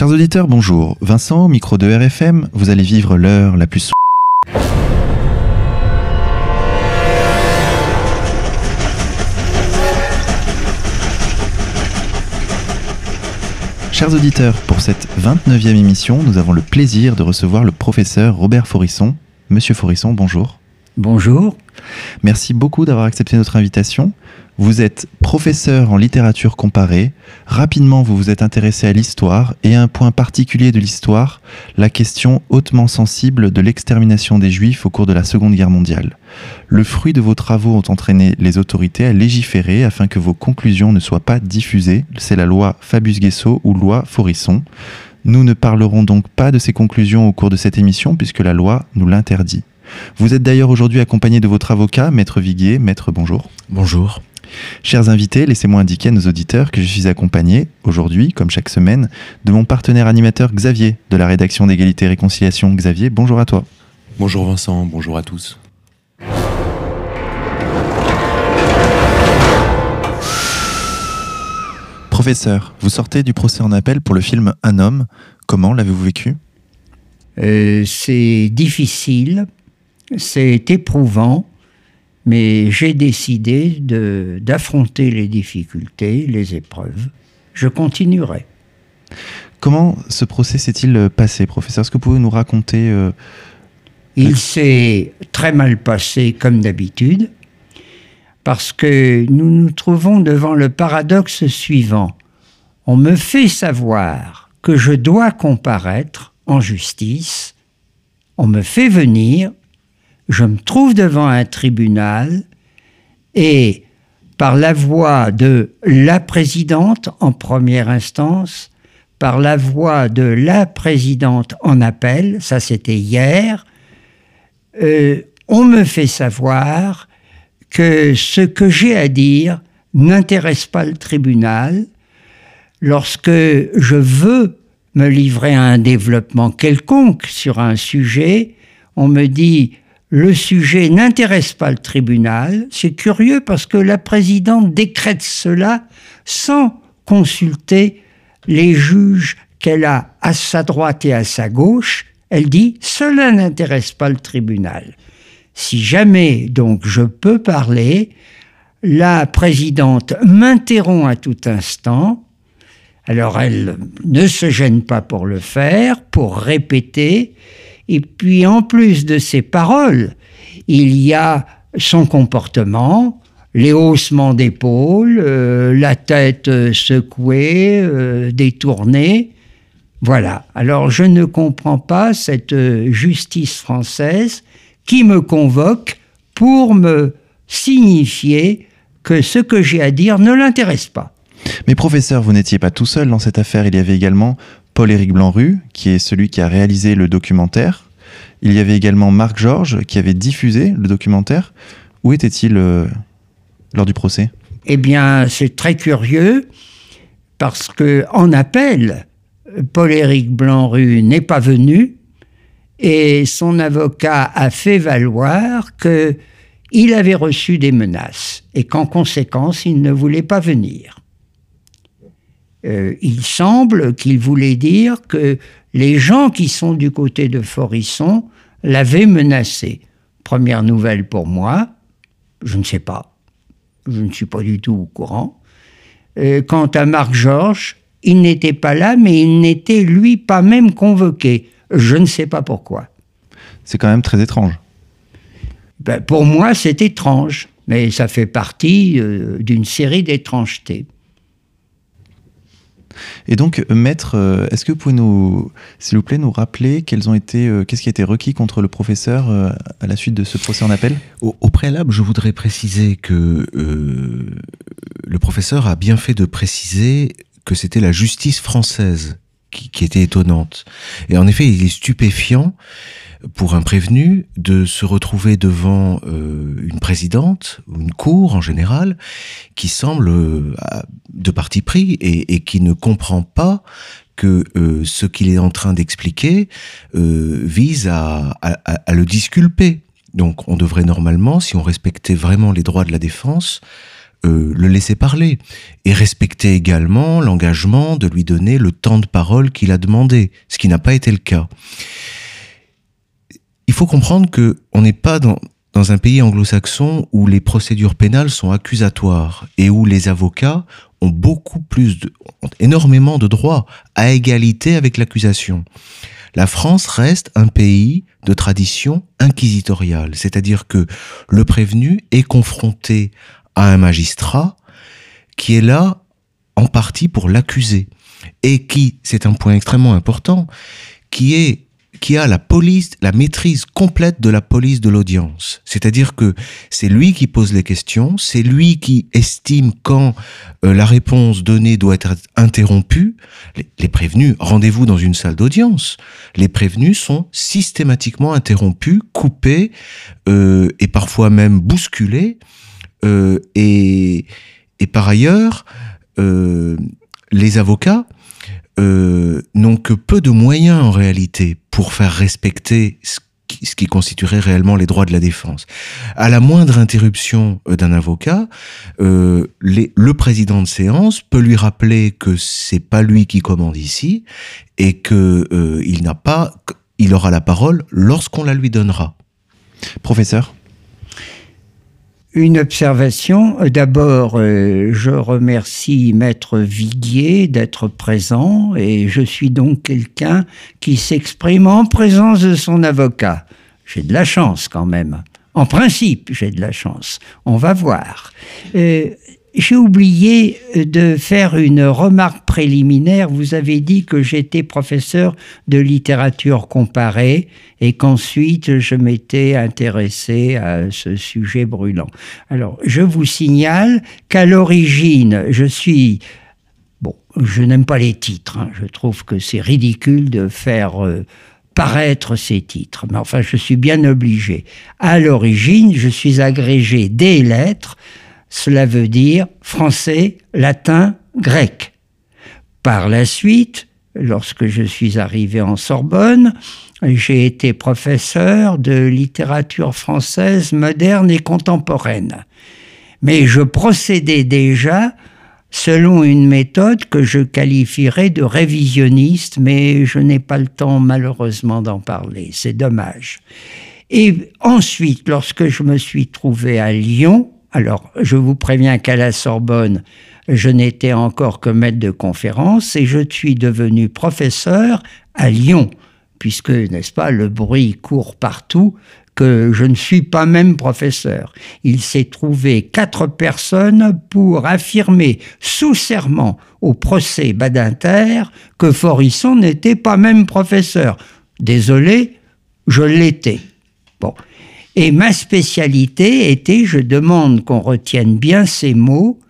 Chers auditeurs, bonjour. Vincent, micro de RFM, vous allez vivre l'heure la plus Chers auditeurs, pour cette 29e émission, nous avons le plaisir de recevoir le professeur Robert Forisson. Monsieur Forisson, bonjour. Bonjour. Merci beaucoup d'avoir accepté notre invitation. Vous êtes professeur en littérature comparée. Rapidement, vous vous êtes intéressé à l'histoire et à un point particulier de l'histoire, la question hautement sensible de l'extermination des Juifs au cours de la Seconde Guerre mondiale. Le fruit de vos travaux ont entraîné les autorités à légiférer afin que vos conclusions ne soient pas diffusées. C'est la loi Fabius-Guesso ou loi Forisson. Nous ne parlerons donc pas de ces conclusions au cours de cette émission puisque la loi nous l'interdit. Vous êtes d'ailleurs aujourd'hui accompagné de votre avocat, Maître Viguier. Maître, bonjour. Bonjour. Chers invités, laissez-moi indiquer à nos auditeurs que je suis accompagné, aujourd'hui, comme chaque semaine, de mon partenaire animateur Xavier, de la rédaction d'égalité et réconciliation. Xavier, bonjour à toi. Bonjour Vincent, bonjour à tous. Professeur, vous sortez du procès en appel pour le film Un homme. Comment l'avez-vous vécu? Euh, C'est difficile, c'est éprouvant, mais j'ai décidé d'affronter les difficultés, les épreuves. Je continuerai. Comment ce procès s'est-il passé, professeur? Est-ce que vous pouvez nous raconter euh, Il s'est très mal passé, comme d'habitude, parce que nous nous trouvons devant le paradoxe suivant. On me fait savoir que je dois comparaître en justice, on me fait venir, je me trouve devant un tribunal et par la voix de la présidente en première instance, par la voix de la présidente en appel, ça c'était hier, euh, on me fait savoir que ce que j'ai à dire n'intéresse pas le tribunal. Lorsque je veux me livrer à un développement quelconque sur un sujet, on me dit le sujet n'intéresse pas le tribunal. C'est curieux parce que la présidente décrète cela sans consulter les juges qu'elle a à sa droite et à sa gauche. Elle dit cela n'intéresse pas le tribunal. Si jamais donc je peux parler, la présidente m'interrompt à tout instant. Alors elle ne se gêne pas pour le faire, pour répéter, et puis en plus de ses paroles, il y a son comportement, les haussements d'épaules, euh, la tête euh, secouée, euh, détournée. Voilà. Alors je ne comprends pas cette justice française qui me convoque pour me signifier que ce que j'ai à dire ne l'intéresse pas. Mais professeur, vous n'étiez pas tout seul dans cette affaire. Il y avait également Paul-Éric Blanru, qui est celui qui a réalisé le documentaire. Il y avait également Marc Georges, qui avait diffusé le documentaire. Où était-il euh, lors du procès? Eh bien, c'est très curieux, parce que en appel, Paul-Éric Blanru n'est pas venu, et son avocat a fait valoir que il avait reçu des menaces et qu'en conséquence, il ne voulait pas venir. Euh, il semble qu'il voulait dire que les gens qui sont du côté de Forisson l'avaient menacé. Première nouvelle pour moi, je ne sais pas, je ne suis pas du tout au courant. Euh, quant à Marc Georges, il n'était pas là, mais il n'était lui pas même convoqué. Je ne sais pas pourquoi. C'est quand même très étrange. Ben, pour moi, c'est étrange, mais ça fait partie euh, d'une série d'étrangetés. Et donc, euh, maître, euh, est-ce que vous pouvez nous, s'il vous plaît, nous rappeler quels ont été, qu'est-ce qui a été requis contre le professeur à la suite de ce procès en appel? Au, préalable, je voudrais préciser que le professeur a bien fait de préciser que c'était la justice française qui, était étonnante. Et en effet, il est stupéfiant pour un prévenu de se retrouver devant euh, une présidente une cour en général qui semble euh, de parti pris et, et, qui ne comprend pas que euh, ce qu'il est en train d'expliquer vise à, à, à, le disculper. Donc on devrait normalement, si on respectait vraiment les droits de la défense, euh, le laisser parler et respecter également l'engagement de lui donner le temps de parole qu'il a demandé, ce qui n'a pas été le cas. Il faut comprendre que on n'est pas dans, un pays anglo-saxon où les procédures pénales sont accusatoires et où les avocats ont beaucoup plus de, ont énormément de droits à égalité avec l'accusation. La France reste un pays de tradition inquisitoriale, c'est-à-dire que le prévenu est confronté à un magistrat qui est là en partie pour l'accuser et qui, c'est un point extrêmement important, qui est qui a la police, la maîtrise complète de la police de l'audience. C'est-à-dire que c'est lui qui pose les questions, c'est lui qui estime quand euh, la réponse donnée doit être interrompue. Les, prévenus, rendez-vous dans une salle d'audience, les prévenus sont systématiquement interrompus, coupés euh, et parfois même bousculés. Euh, et, et par ailleurs, les avocats euh, n'ont que peu de moyens en réalité pour faire respecter ce qui, constituerait réellement les droits de la défense. À la moindre interruption euh, d'un avocat, euh, le président de séance peut lui rappeler que c'est pas lui qui commande ici et que il n'a pas, il aura la parole lorsqu'on la lui donnera. Professeur. Une observation. D'abord, euh, je remercie Maître Viguier d'être présent et je suis donc quelqu'un qui s'exprime en présence de son avocat. J'ai de la chance quand même. En principe, j'ai de la chance. On va voir. Euh, j'ai oublié de faire une remarque préliminaire. Vous avez dit que j'étais professeur de littérature comparée et qu'ensuite je m'étais intéressé à ce sujet brûlant. Alors, je vous signale qu'à l'origine, je suis... Bon, je n'aime pas les titres. Hein. Je trouve que c'est ridicule de faire... Euh, paraître ces titres. Mais enfin, je suis bien obligé. À l'origine, je suis agrégé des lettres cela veut dire français, latin, grec. Par la suite, lorsque je suis arrivé en Sorbonne, j'ai été professeur de littérature française moderne et contemporaine. Mais je procédais déjà selon une méthode que je qualifierais de révisionniste, mais je n'ai pas le temps malheureusement d'en parler, c'est dommage. Et ensuite, lorsque je me suis trouvé à Lyon, alors, je vous préviens qu'à la Sorbonne, je n'étais encore que maître de conférence et je suis devenu professeur à Lyon, puisque, n'est-ce pas, le bruit court partout que je ne suis pas même professeur. Il s'est trouvé quatre personnes pour affirmer sous serment au procès Badinter que Forisson n'était pas même professeur. Désolé, je l'étais. Et ma spécialité était, je demande qu'on retienne bien ces mots,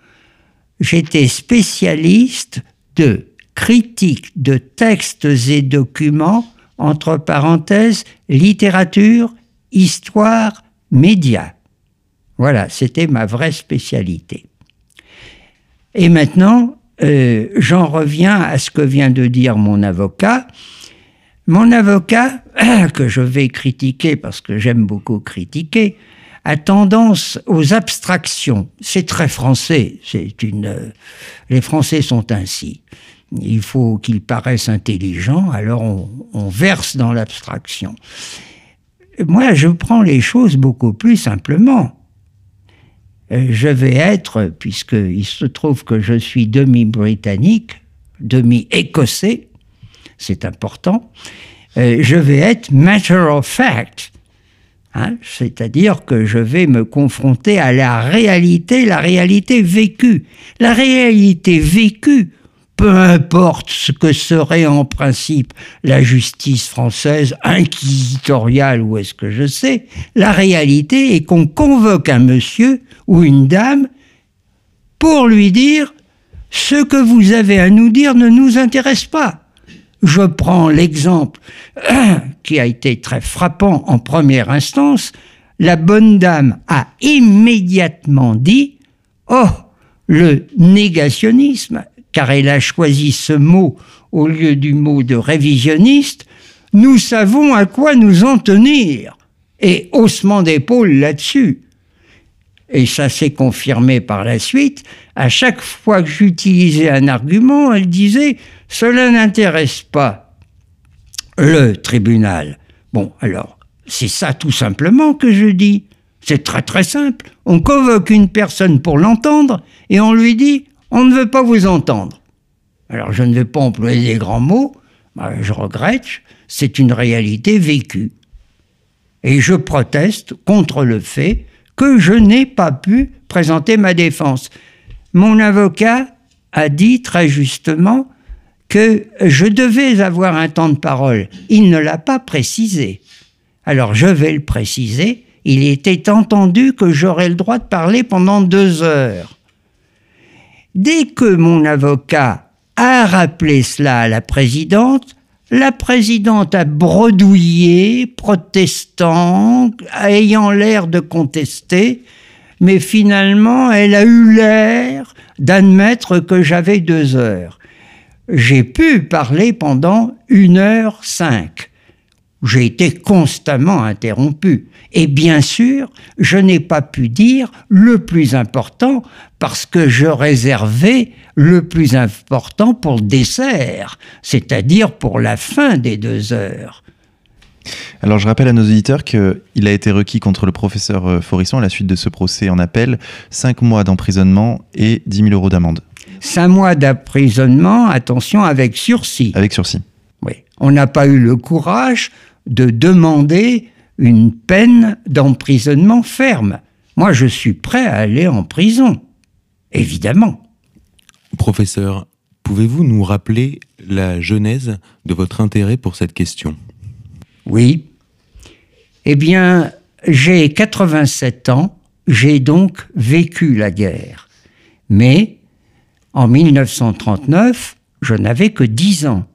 j'étais spécialiste de critique de textes et documents, entre parenthèses, littérature, histoire, médias. Voilà, c'était ma vraie spécialité. Et maintenant, euh, j'en reviens à ce que vient de dire mon avocat. Mon avocat, que je vais critiquer parce que j'aime beaucoup critiquer, a tendance aux abstractions. C'est très français. C'est une. Les Français sont ainsi. Il faut qu'ils paraissent intelligents, alors on, verse dans l'abstraction. Moi, je prends les choses beaucoup plus simplement. Euh, je vais être, puisqu'il se trouve que je suis demi-britannique, demi-écossais, c'est important, euh, je vais être matter of fact. Hein, c'est-à-dire que je vais me confronter à la réalité, la réalité vécue. La réalité vécue, peu importe ce que serait en principe la justice française, inquisitoriale ou est-ce que je sais, la réalité est qu'on convoque un monsieur ou une dame pour lui dire ce que vous avez à nous dire ne nous intéresse pas. Je prends l'exemple qui a été très frappant en première instance. La bonne dame a immédiatement dit Oh, le négationnisme, car elle a choisi ce mot au lieu du mot de révisionniste, nous savons à quoi nous en tenir. Et haussement d'épaule là-dessus. Et ça s'est confirmé par la suite, à chaque fois que j'utilisais un argument, elle disait ⁇ Cela n'intéresse pas le tribunal ⁇ Bon, alors, c'est ça tout simplement que je dis. C'est très très simple. On convoque une personne pour l'entendre et on lui dit ⁇ On ne veut pas vous entendre ⁇ Alors je ne vais pas employer des grands mots, bah, je regrette, c'est une réalité vécue. Et je proteste contre le fait que je n'ai pas pu présenter ma défense. Mon avocat a dit très justement que je devais avoir un temps de parole. Il ne l'a pas précisé. Alors je vais le préciser. Il était entendu que j'aurais le droit de parler pendant deux heures. Dès que mon avocat a rappelé cela à la présidente, la présidente a bredouillé, protestant, ayant l'air de contester, mais finalement elle a eu l'air d'admettre que j'avais deux heures. J'ai pu parler pendant une heure cinq. J'ai été constamment interrompu. Et bien sûr, je n'ai pas pu dire le plus important parce que je réservais le plus important pour le dessert, c'est-à-dire pour la fin des deux heures. Alors je rappelle à nos auditeurs qu'il a été requis contre le professeur euh, Forisson à la suite de ce procès en appel 5 mois d'emprisonnement et 10 000 euros d'amende. 5 mois d'emprisonnement, attention, avec sursis. Avec sursis. Oui. On n'a pas eu le courage de demander une peine d'emprisonnement ferme. Moi, je suis prêt à aller en prison, évidemment. Professeur, pouvez-vous nous rappeler la genèse de votre intérêt pour cette question? Oui. Eh bien, j'ai 87 ans, j'ai donc vécu la guerre. Mais en 1939, je n'avais que 10 ans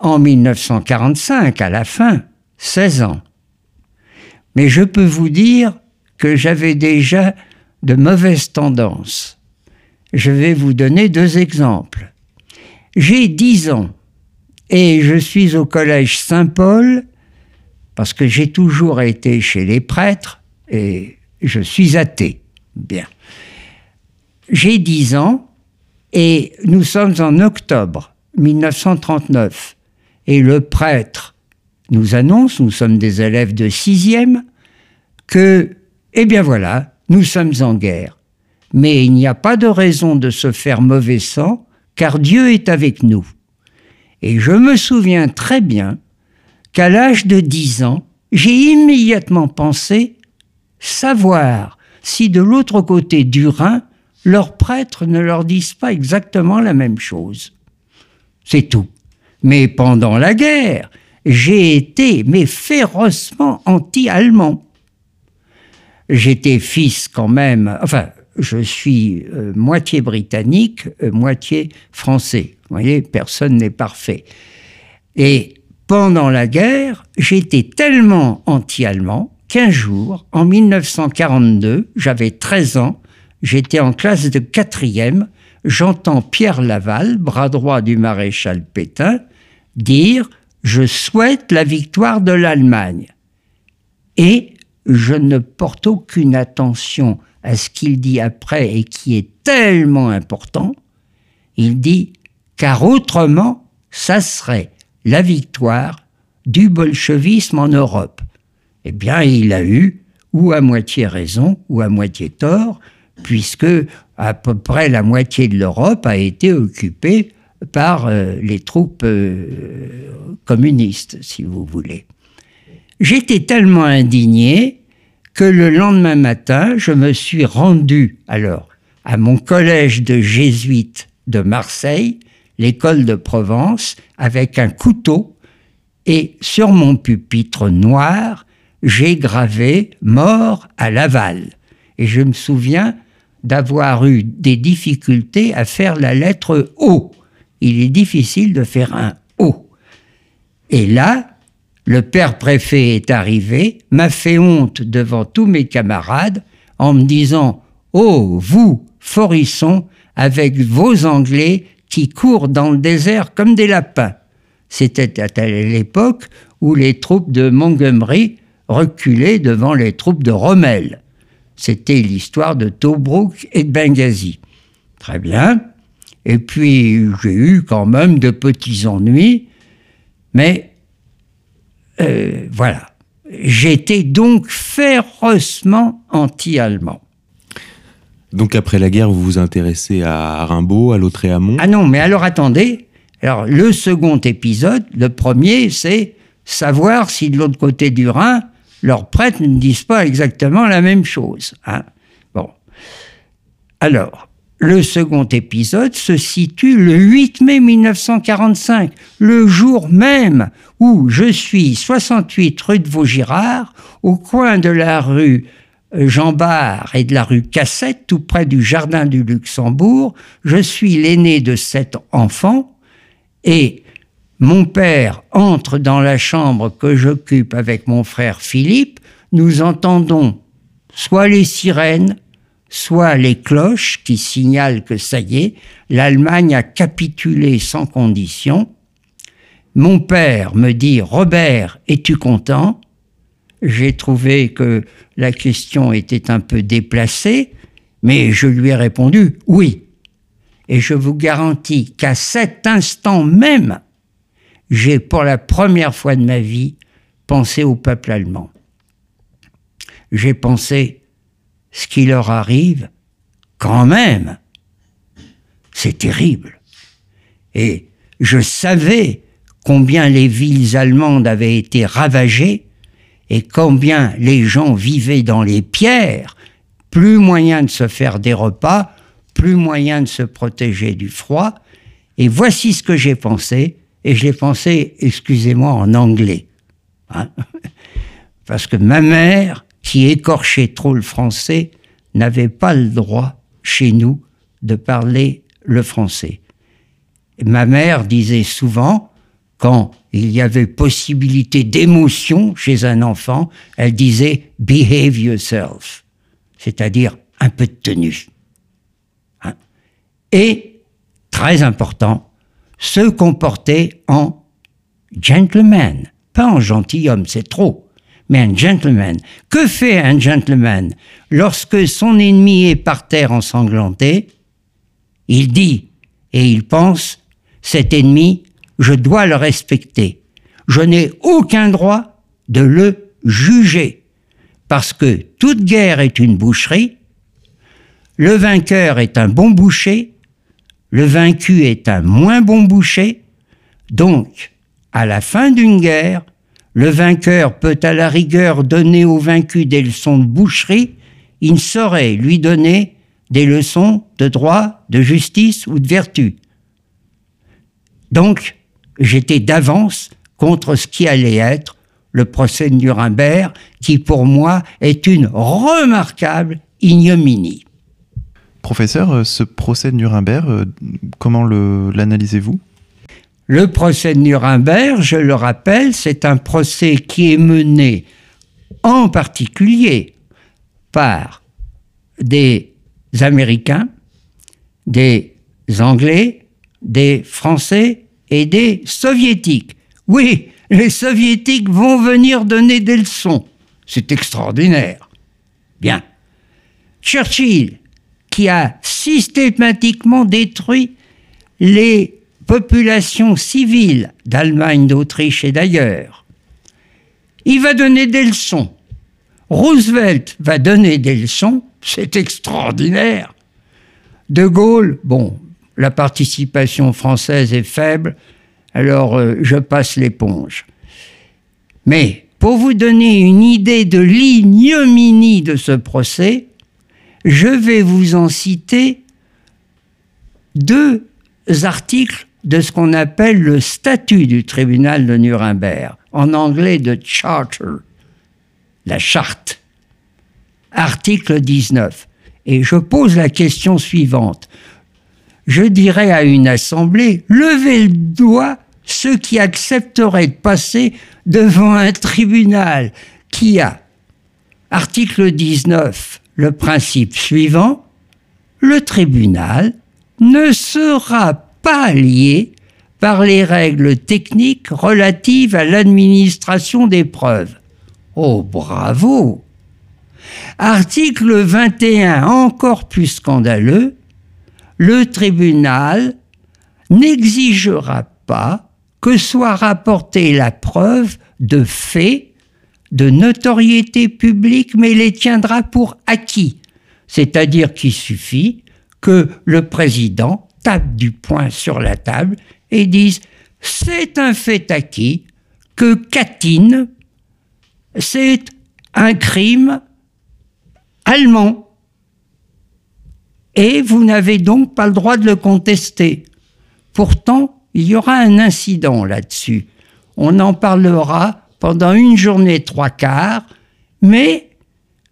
en 1945, à la fin, 16 ans. Mais je peux vous dire que j'avais déjà de mauvaises tendances. Je vais vous donner deux exemples. J'ai 10 ans et je suis au collège Saint-Paul parce que j'ai toujours été chez les prêtres et je suis athée. Bien. J'ai 10 ans et nous sommes en octobre 1939 et le prêtre nous annonce, nous sommes des élèves de sixième, que, eh bien voilà, nous sommes en guerre. Mais il n'y a pas de raison de se faire mauvais sang, car Dieu est avec nous. Et je me souviens très bien qu'à l'âge de dix ans, j'ai immédiatement pensé savoir si de l'autre côté du Rhin, leurs prêtres ne leur disent pas exactement la même chose. C'est tout. Mais pendant la guerre, j'ai été, mais férocement anti-allemand. J'étais fils quand même, enfin, je suis euh, moitié britannique, euh, moitié français. Vous voyez, personne n'est parfait. Et pendant la guerre, j'étais tellement anti-allemand qu'un jour, en 1942, j'avais 13 ans, j'étais en classe de quatrième, j'entends Pierre Laval, bras droit du maréchal Pétain, dire je souhaite la victoire de l'Allemagne. Et je ne porte aucune attention à ce qu'il dit après et qui est tellement important. Il dit car autrement, ça serait la victoire du bolchevisme en Europe. Eh bien, il a eu ou à moitié raison ou à moitié tort, puisque à peu près la moitié de l'Europe a été occupée par euh, les troupes euh, communistes, si vous voulez. J'étais tellement indigné que le lendemain matin, je me suis rendu alors à mon collège de jésuites de Marseille, l'école de Provence, avec un couteau, et sur mon pupitre noir, j'ai gravé mort à Laval. Et je me souviens d'avoir eu des difficultés à faire la lettre O il est difficile de faire un O. Et là, le père préfet est arrivé, m'a fait honte devant tous mes camarades en me disant Oh, vous, Forisson, avec vos Anglais qui courent dans le désert comme des lapins. C'était à l'époque où les troupes de Montgomery reculaient devant les troupes de Rommel. C'était l'histoire de Tobruk et de Benghazi. Très bien. Et puis, j'ai eu quand même de petits ennuis, mais euh, voilà. J'étais donc férocement anti-allemand. Donc après la guerre, vous vous intéressez à Rimbaud, à Lautréamont? Ah non, mais alors attendez. Alors le second épisode, le premier, c'est savoir si de l'autre côté du Rhin, leurs prêtres ne disent pas exactement la même chose. Hein. Bon. Alors, le second épisode se situe le 8 mai 1945, le jour même où je suis 68 rue de Vaugirard, au coin de la rue Jean Bart et de la rue Cassette, tout près du jardin du Luxembourg. Je suis l'aîné de sept enfants et mon père entre dans la chambre que j'occupe avec mon frère Philippe. Nous entendons soit les sirènes, soit les cloches qui signalent que ça y est, l'Allemagne a capitulé sans condition. Mon père me dit Robert, es-tu content? J'ai trouvé que la question était un peu déplacée, mais je lui ai répondu oui. Et je vous garantis qu'à cet instant même, j'ai pour la première fois de ma vie pensé au peuple allemand. J'ai pensé ce qui leur arrive, quand même, c'est terrible. Et je savais combien les villes allemandes avaient été ravagées et combien les gens vivaient dans les pierres, plus moyen de se faire des repas, plus moyen de se protéger du froid. Et voici ce que j'ai pensé, et je l'ai pensé, excusez-moi, en anglais. Hein. Parce que ma mère qui écorchait trop le français, n'avait pas le droit, chez nous, de parler le français. ma mère disait souvent, quand il y avait possibilité d'émotion chez un enfant, elle disait behave yourself, c'est-à-dire un peu de tenue. Hein. Et, très important, se comporter en gentleman, pas en gentilhomme, c'est trop mais un gentleman. Que fait un gentleman lorsque son ennemi est par terre ensanglanté? Il dit et il pense, cet ennemi, je dois le respecter. Je n'ai aucun droit de le juger, parce que toute guerre est une boucherie, le vainqueur est un bon boucher, le vaincu est un moins bon boucher, donc, à la fin d'une guerre, le vainqueur peut à la rigueur donner au vaincu des leçons de boucherie, il saurait lui donner des leçons de droit, de justice ou de vertu. Donc, j'étais d'avance contre ce qui allait être le procès de Nuremberg, qui pour moi est une remarquable ignominie. Professeur, euh, ce procès de Nuremberg, euh, comment l'analysez-vous? Le procès de Nuremberg, je le rappelle, c'est un procès qui est mené en particulier par des Américains, des Anglais, des Français et des Soviétiques. Oui, les Soviétiques vont venir donner des leçons. C'est extraordinaire. Bien. Churchill, qui a systématiquement détruit les population civile d'Allemagne, d'Autriche et d'ailleurs. Il va donner des leçons. Roosevelt va donner des leçons, c'est extraordinaire. De Gaulle, bon, la participation française est faible, alors euh, je passe l'éponge. Mais pour vous donner une idée de l'ignominie de ce procès, je vais vous en citer deux articles de ce qu'on appelle le statut du tribunal de Nuremberg, en anglais de charter, la charte. Article 19. Et je pose la question suivante. Je dirais à une assemblée, levez le doigt ceux qui accepteraient de passer devant un tribunal qui a, article 19, le principe suivant, le tribunal ne sera pas lié par les règles techniques relatives à l'administration des preuves. Oh, bravo Article 21, encore plus scandaleux, le tribunal n'exigera pas que soit rapportée la preuve de faits de notoriété publique, mais les tiendra pour acquis. C'est-à-dire qu'il suffit que le président tape du poing sur la table et dise c'est un fait acquis que Katyn, c'est un crime allemand. Et vous n'avez donc pas le droit de le contester. Pourtant, il y aura un incident là-dessus. On en parlera pendant une journée trois quarts, mais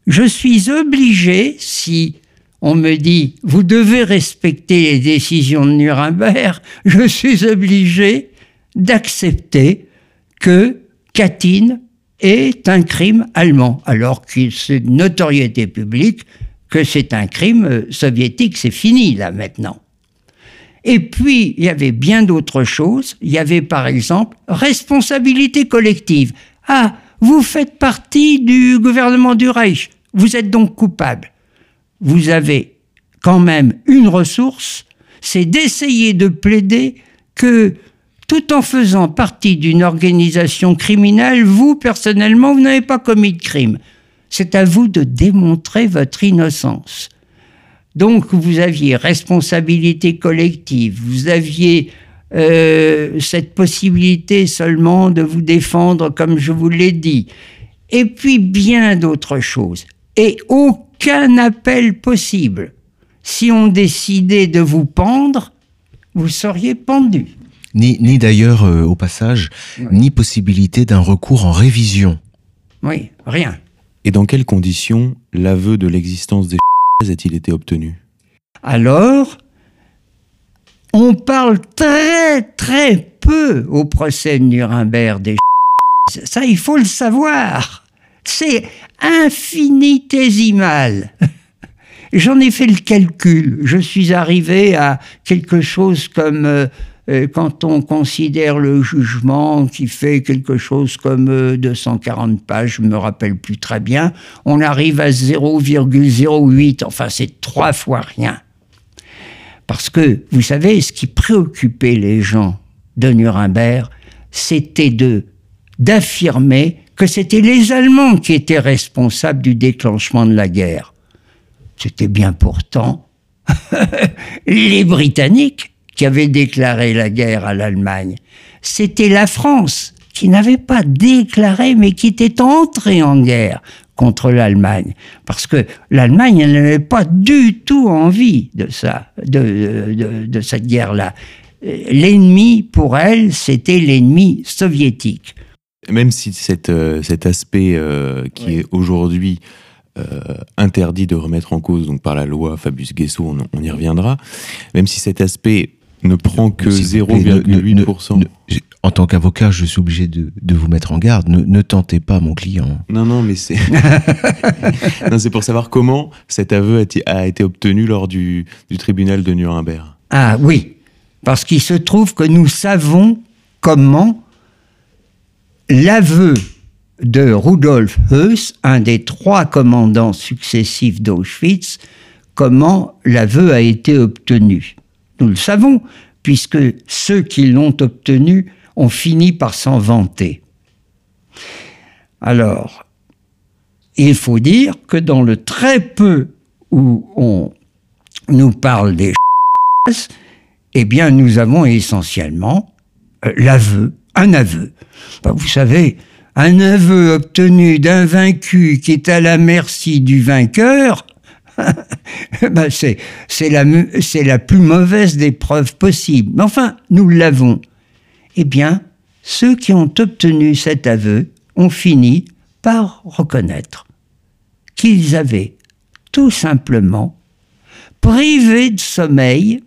je suis obligé, si on me dit vous devez respecter les décisions de Nuremberg, je suis obligé d'accepter que Katyn est un crime allemand, alors que c'est une notoriété publique que c'est un crime soviétique, c'est fini là maintenant. Et puis, il y avait bien d'autres choses. Il y avait par exemple responsabilité collective. Ah, vous faites partie du gouvernement du Reich, vous êtes donc coupable. Vous avez quand même une ressource, c'est d'essayer de plaider que tout en faisant partie d'une organisation criminelle, vous, personnellement, vous n'avez pas commis de crime. C'est à vous de démontrer votre innocence. Donc, vous aviez responsabilité collective, vous aviez euh, cette possibilité seulement de vous défendre, comme je vous l'ai dit, et puis bien d'autres choses. Et aucun appel possible. Si on décidait de vous pendre, vous seriez pendu. Ni, ni d'ailleurs, euh, au passage, ni possibilité d'un recours en révision. Oui, rien. Et dans quelles conditions l'aveu de l'existence des a-t-il été obtenu? Alors, on parle très très peu au procès de Nuremberg des Ça, il faut le savoir. C'est infinitésimal. J'en ai fait le calcul. Je suis arrivé à quelque chose comme euh, quand on considère le jugement qui fait quelque chose comme 240 euh, pages, je me rappelle plus très bien, on arrive à 0,08, enfin c'est trois fois rien. Parce que, vous savez, ce qui préoccupait les gens de Nuremberg, c'était de d'affirmer que c'était les Allemands qui étaient responsables du déclenchement de la guerre. C'était bien pourtant les Britanniques qui avait déclaré la guerre à l'Allemagne. C'était la France qui n'avait pas déclaré, mais qui était entrée en guerre contre l'Allemagne. Parce que l'Allemagne n'avait pas du tout envie de ça, de, de, cette guerre-là. L'ennemi, pour elle, c'était l'ennemi soviétique. Même si cette, euh, cet aspect euh, qui est aujourd'hui euh, interdit de remettre en cause donc par la loi Fabius Guesso, on, on, y reviendra, même si cet aspect ne prend que 0,8%. En tant qu'avocat, je suis obligé de, vous mettre en garde. Ne, tentez pas mon client. Non, non, mais c'est. c'est pour savoir comment cet aveu a, été obtenu lors du, du tribunal de Nuremberg. Ah oui, parce qu'il se trouve que nous savons comment l'aveu de Rudolf Heuss, un des trois commandants successifs d'Auschwitz, comment l'aveu a été obtenu. Nous le savons, puisque ceux qui l'ont obtenu ont fini par s'en vanter. Alors, il faut dire que dans le très peu où on nous parle des eh bien, nous avons essentiellement euh, l'aveu, un aveu. Ben, vous savez, un aveu obtenu d'un vaincu qui est à la merci du vainqueur, ben c'est, la, c'est la plus mauvaise des preuves possibles. Mais enfin, nous l'avons. Eh bien, ceux qui ont obtenu cet aveu ont fini par reconnaître qu'ils avaient tout simplement privé de sommeil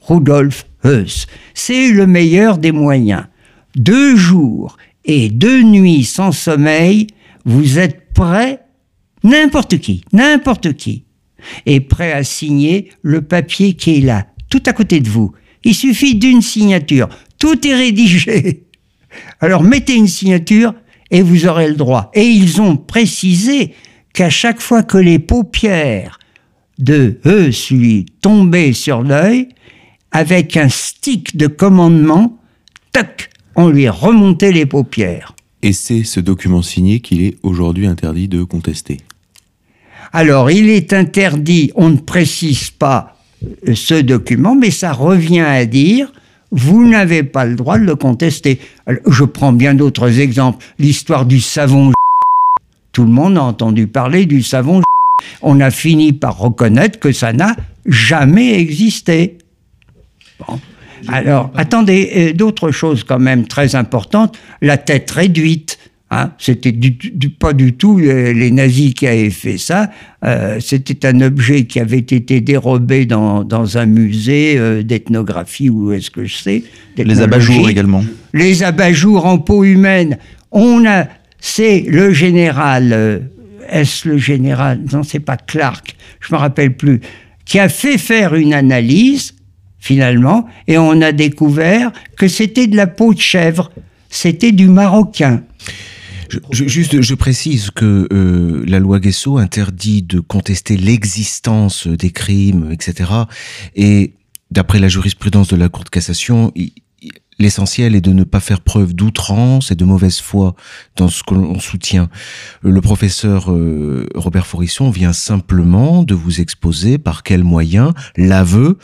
Rudolf Heuss. C'est le meilleur des moyens. Deux jours et deux nuits sans sommeil, vous êtes prêts N'importe qui, n'importe qui est prêt à signer le papier qui est là, tout à côté de vous. Il suffit d'une signature. Tout est rédigé. Alors mettez une signature et vous aurez le droit. Et ils ont précisé qu'à chaque fois que les paupières de eux lui tombaient sur l'œil, avec un stick de commandement, tac, on lui remontait les paupières. Et c'est ce document signé qu'il est aujourd'hui interdit de contester. Alors, il est interdit, on ne précise pas euh, ce document, mais ça revient à dire, vous n'avez pas le droit de le contester. je prends bien d'autres exemples. L'histoire du savon. Tout le monde a entendu parler du savon. On a fini par reconnaître que ça n'a jamais existé. Alors, attendez, euh, d'autres choses quand même très importantes. La tête réduite. Hein, c'était pas du tout euh, les nazis qui avaient fait ça. Euh, c'était un objet qui avait été dérobé dans, un musée d'ethnographie ou est-ce que je sais. Les abat-jours également. Les abat-jours en peau humaine. On a, c'est le général. est-ce le général? Non, c'est pas Clark. Je me rappelle plus. Qui a fait faire une analyse finalement, et on a découvert que c'était de la peau de chèvre, c'était du marocain. Je, juste, je précise que euh, la loi Guesso interdit de contester l'existence des crimes, etc. Et d'après la jurisprudence de la Cour de cassation, l'essentiel est de ne pas faire preuve d'outrance et de mauvaise foi dans ce que l'on soutient. Le professeur euh, Robert Forisson vient simplement de vous exposer par quels moyens l'aveu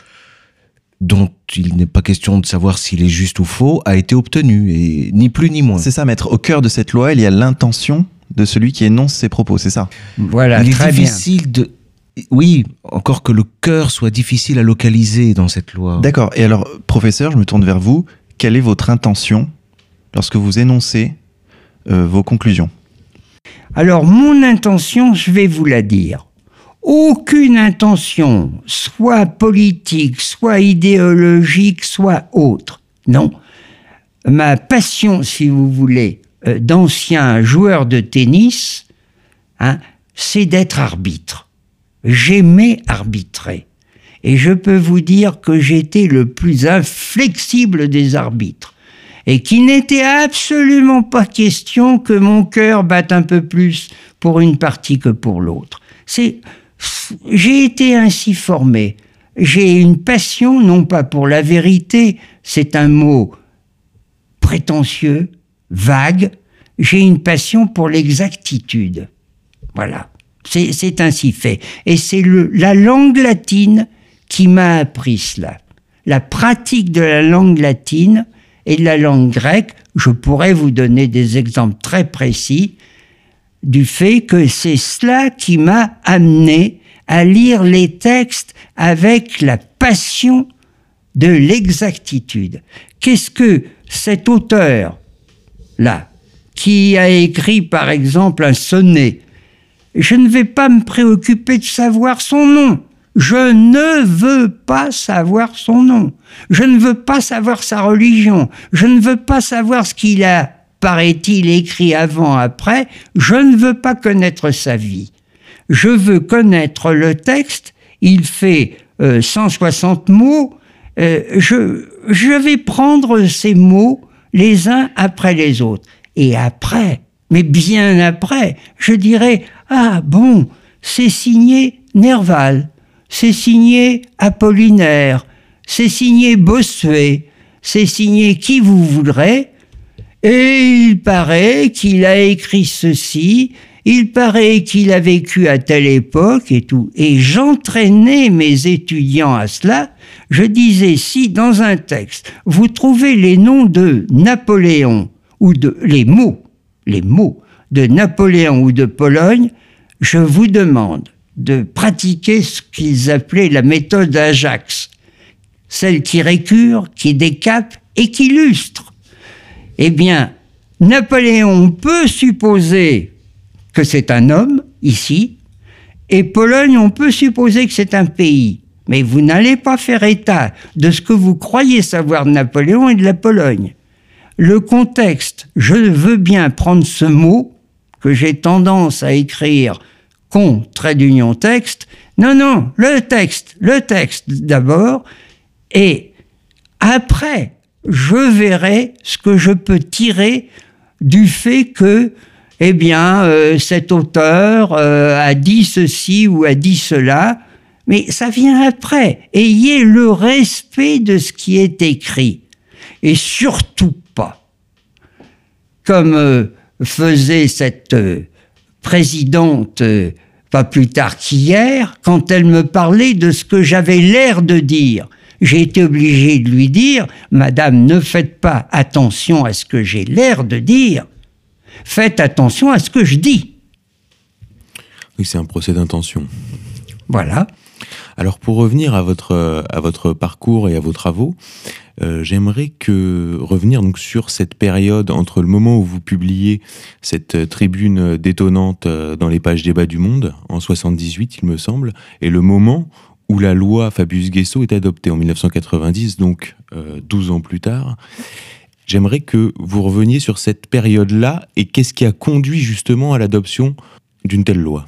dont il n'est pas question de savoir s'il est juste ou faux, a été obtenu, et ni plus ni moins. C'est ça, maître. Au cœur de cette loi, il y a l'intention de celui qui énonce ses propos, c'est ça? Voilà, il est difficile de... Oui, encore que le cœur soit difficile à localiser dans cette loi. D'accord. Et alors, professeur, je me tourne vers vous. Quelle est votre intention lorsque vous énoncez euh, vos conclusions? Alors, mon intention, je vais vous la dire aucune intention, soit politique, soit idéologique, soit autre. Non. Ma passion, si vous voulez, euh, d'ancien joueur de tennis, hein, c'est d'être arbitre. J'aimais arbitrer. Et je peux vous dire que j'étais le plus inflexible des arbitres. Et qu'il n'était absolument pas question que mon cœur batte un peu plus pour une partie que pour l'autre. C'est j'ai été ainsi formé. J'ai une passion, non pas pour la vérité, c'est un mot prétentieux, vague, j'ai une passion pour l'exactitude. Voilà, c'est ainsi fait. Et c'est la langue latine qui m'a appris cela. La pratique de la langue latine et de la langue grecque, je pourrais vous donner des exemples très précis, du fait que c'est cela qui m'a amené à lire les textes avec la passion de l'exactitude. Qu'est-ce que cet auteur-là, qui a écrit par exemple un sonnet, je ne vais pas me préoccuper de savoir son nom. Je ne veux pas savoir son nom. Je ne veux pas savoir sa religion. Je ne veux pas savoir ce qu'il a paraît-il, écrit avant, après, je ne veux pas connaître sa vie. Je veux connaître le texte, il fait 160 euh, mots, euh, je, je vais prendre ces mots les uns après les autres. Et après, mais bien après, je dirais, ah bon, c'est signé Nerval, c'est signé Apollinaire, c'est signé Bossuet, c'est signé qui vous voudrez, et il paraît qu'il a écrit ceci, il paraît qu'il a vécu à telle époque et tout. Et j'entraînais mes étudiants à cela. Je disais, si dans un texte, vous trouvez les noms de Napoléon, ou de, les mots, les mots de Napoléon ou de Pologne, je vous demande de pratiquer ce qu'ils appelaient la méthode Ajax, celle qui récure, qui décape et qui illustre. Eh bien, Napoléon peut supposer que c'est un homme, ici, et Pologne, on peut supposer que c'est un pays. Mais vous n'allez pas faire état de ce que vous croyez savoir de Napoléon et de la Pologne. Le contexte, je veux bien prendre ce mot que j'ai tendance à écrire con, trait d'union texte. Non, non, le texte, le texte d'abord, et après, je verrai ce que je peux tirer du fait que, eh bien, euh, cet auteur euh, a dit ceci ou a dit cela, mais ça vient après. Ayez le respect de ce qui est écrit. Et surtout pas, comme euh, faisait cette présidente pas plus tard qu'hier, quand elle me parlait de ce que j'avais l'air de dire. J'ai été obligé de lui dire, Madame, ne faites pas attention à ce que j'ai l'air de dire, faites attention à ce que je dis. Oui, c'est un procès d'intention. Voilà. Alors pour revenir à votre, à votre parcours et à vos travaux, euh, j'aimerais que revenir donc sur cette période entre le moment où vous publiez cette tribune détonnante euh, dans les pages débat du Monde en 78, il me semble, et le moment où la loi Fabius Guesso est adoptée en 1990, donc 12 euh, ans plus tard. J'aimerais que vous reveniez sur cette période-là et qu'est-ce qui a conduit justement à l'adoption d'une telle loi?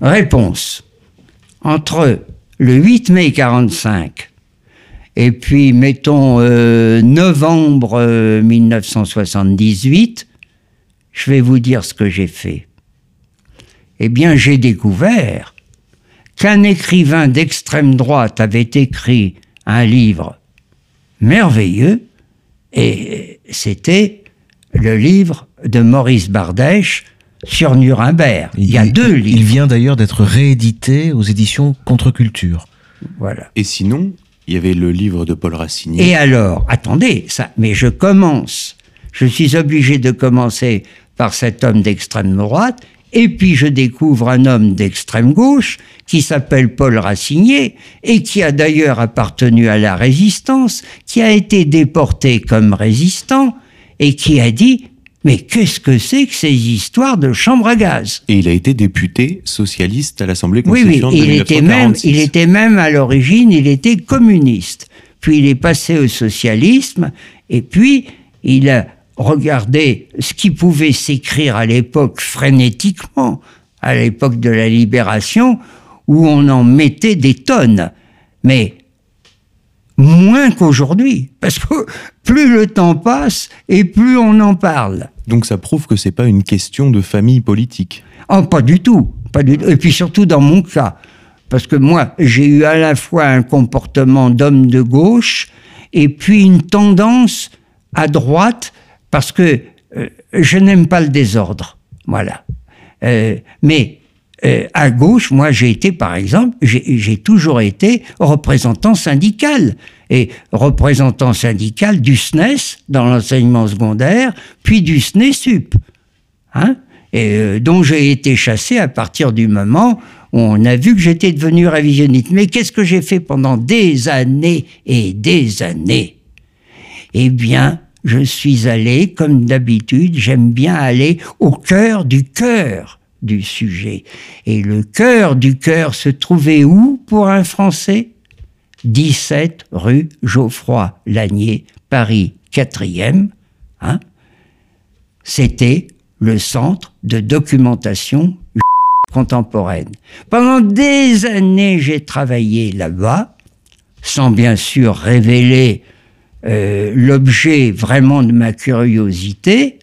Réponse. Entre le 8 mai 45 et puis, mettons, euh, novembre 1978, euh, je vais vous dire ce que j'ai fait. Eh bien, j'ai découvert qu'un écrivain d'extrême droite avait écrit un livre merveilleux, et c'était le livre de Maurice Bardèche sur Nuremberg. Il, y a deux livres. Il vient d'ailleurs d'être réédité aux éditions Contre-Culture. Voilà. Et sinon, il y avait le livre de Paul Racine. Et alors, attendez, ça, mais je commence. Je suis obligé de commencer par cet homme d'extrême droite, et puis je découvre un homme d'extrême gauche qui s'appelle Paul Racinier et qui a d'ailleurs appartenu à la résistance, qui a été déporté comme résistant et qui a dit mais qu'est-ce que c'est que ces histoires de chambre à gaz? Et il a été député socialiste à l'Assemblée constituante oui, oui, il était même, il était même à l'origine, il était communiste. Puis il est passé au socialisme, et puis il a regardé ce qui pouvait s'écrire à l'époque frénétiquement, à l'époque de la libération, où on en mettait des tonnes. Mais moins qu'aujourd'hui, parce que plus le temps passe et plus on en parle. Donc ça prouve que c'est pas une question de famille politique. Oh, pas du tout, pas du tout. Et puis surtout dans mon cas, parce que moi j'ai eu à la fois un comportement d'homme de gauche et puis une tendance à droite, parce que euh, je n'aime pas le désordre, voilà. Euh, mais euh, à gauche, moi j'ai été par exemple, j'ai toujours été représentant syndical et représentant syndical du SNES dans l'enseignement secondaire, puis du SNESUP, hein, et dont j'ai été chassé à partir du moment où on a vu que j'étais devenu révisionniste. Mais qu'est-ce que j'ai fait pendant des années et des années? Eh bien, je suis allé, comme d'habitude, j'aime bien aller au cœur du cœur du sujet. Et le cœur du cœur se trouvait où pour un Français? 17 rue Geoffroy Lanier, Paris 4e. Hein? C'était le centre de documentation contemporaine. Pendant des années, j'ai travaillé là-bas, sans bien sûr révéler euh, l'objet vraiment de ma curiosité,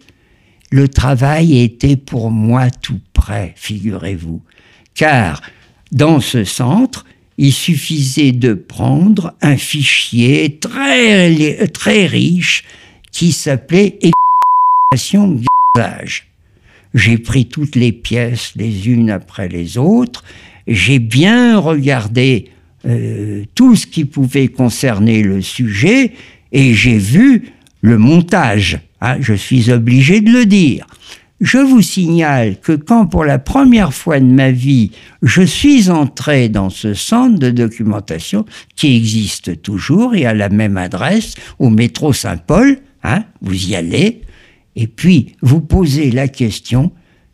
le travail était pour moi tout prêt, figurez-vous. Car dans ce centre, il suffisait de prendre un fichier très, très riche qui s'appelait Exploitation gazage. J'ai pris toutes les pièces les unes après les autres, j'ai bien regardé euh, tout ce qui pouvait concerner le sujet et j'ai vu le montage. Hein, je suis obligé de le dire. Je vous signale que quand pour la première fois de ma vie, je suis entré dans ce centre de documentation qui existe toujours et à la même adresse au métro Saint-Paul, hein, vous y allez, et puis vous posez la question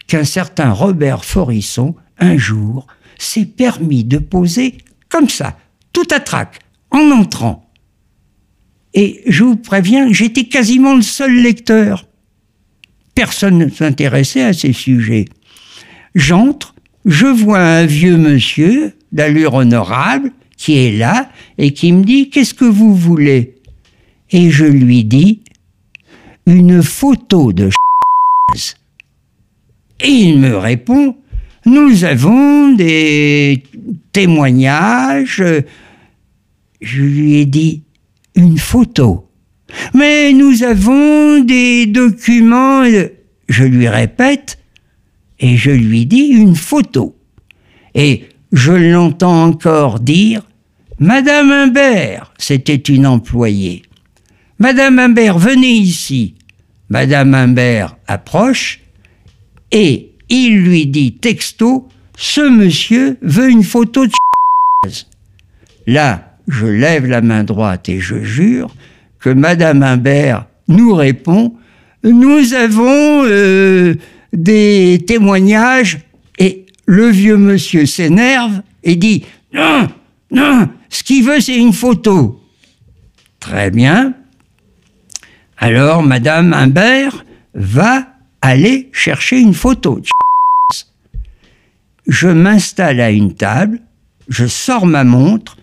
qu'un certain Robert Forisson, un jour, s'est permis de poser comme ça, tout à trac, en entrant. Et je vous préviens, j'étais quasiment le seul lecteur. Personne ne s'intéressait à ces sujets. J'entre, je vois un vieux monsieur d'allure honorable qui est là et qui me dit Qu'est-ce que vous voulez? Et je lui dis Une photo de Et il me répond, nous avons des témoignages. Je lui ai dit, une photo. Mais nous avons des documents. Je lui répète, et je lui dis une photo. Et je l'entends encore dire, Madame Humbert, c'était une employée. Madame Humbert, venez ici. Madame Humbert approche et il lui dit texto, ce monsieur veut une photo de Là, je lève la main droite et je jure que Madame Humbert nous répond, nous avons euh, des témoignages et le vieux monsieur s'énerve et dit, non, non, ce qu'il veut c'est une photo. Très bien. Alors Madame Humbert va aller chercher une photo. Je m'installe à une table, je sors ma montre,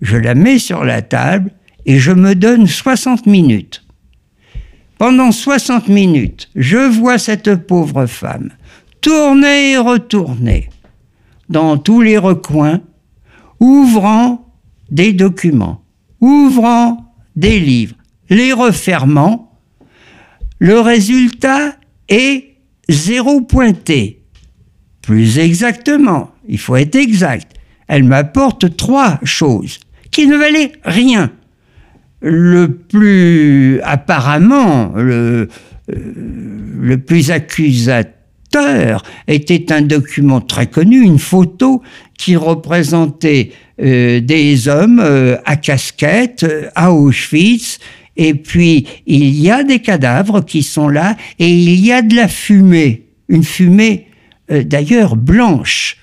je la mets sur la table et je me donne 60 minutes. Pendant 60 minutes, je vois cette pauvre femme tourner et retourner dans tous les recoins, ouvrant des documents, ouvrant des livres, les refermant. Le résultat est zéro pointé. Plus exactement, il faut être exact, elle m'apporte trois choses qui ne valaient rien. Le plus apparemment, le, euh, le plus accusateur était un document très connu, une photo qui représentait euh, des hommes euh, à casquette à Auschwitz et puis, il y a des cadavres qui sont là et il y a de la fumée. Une fumée, d'ailleurs, blanche.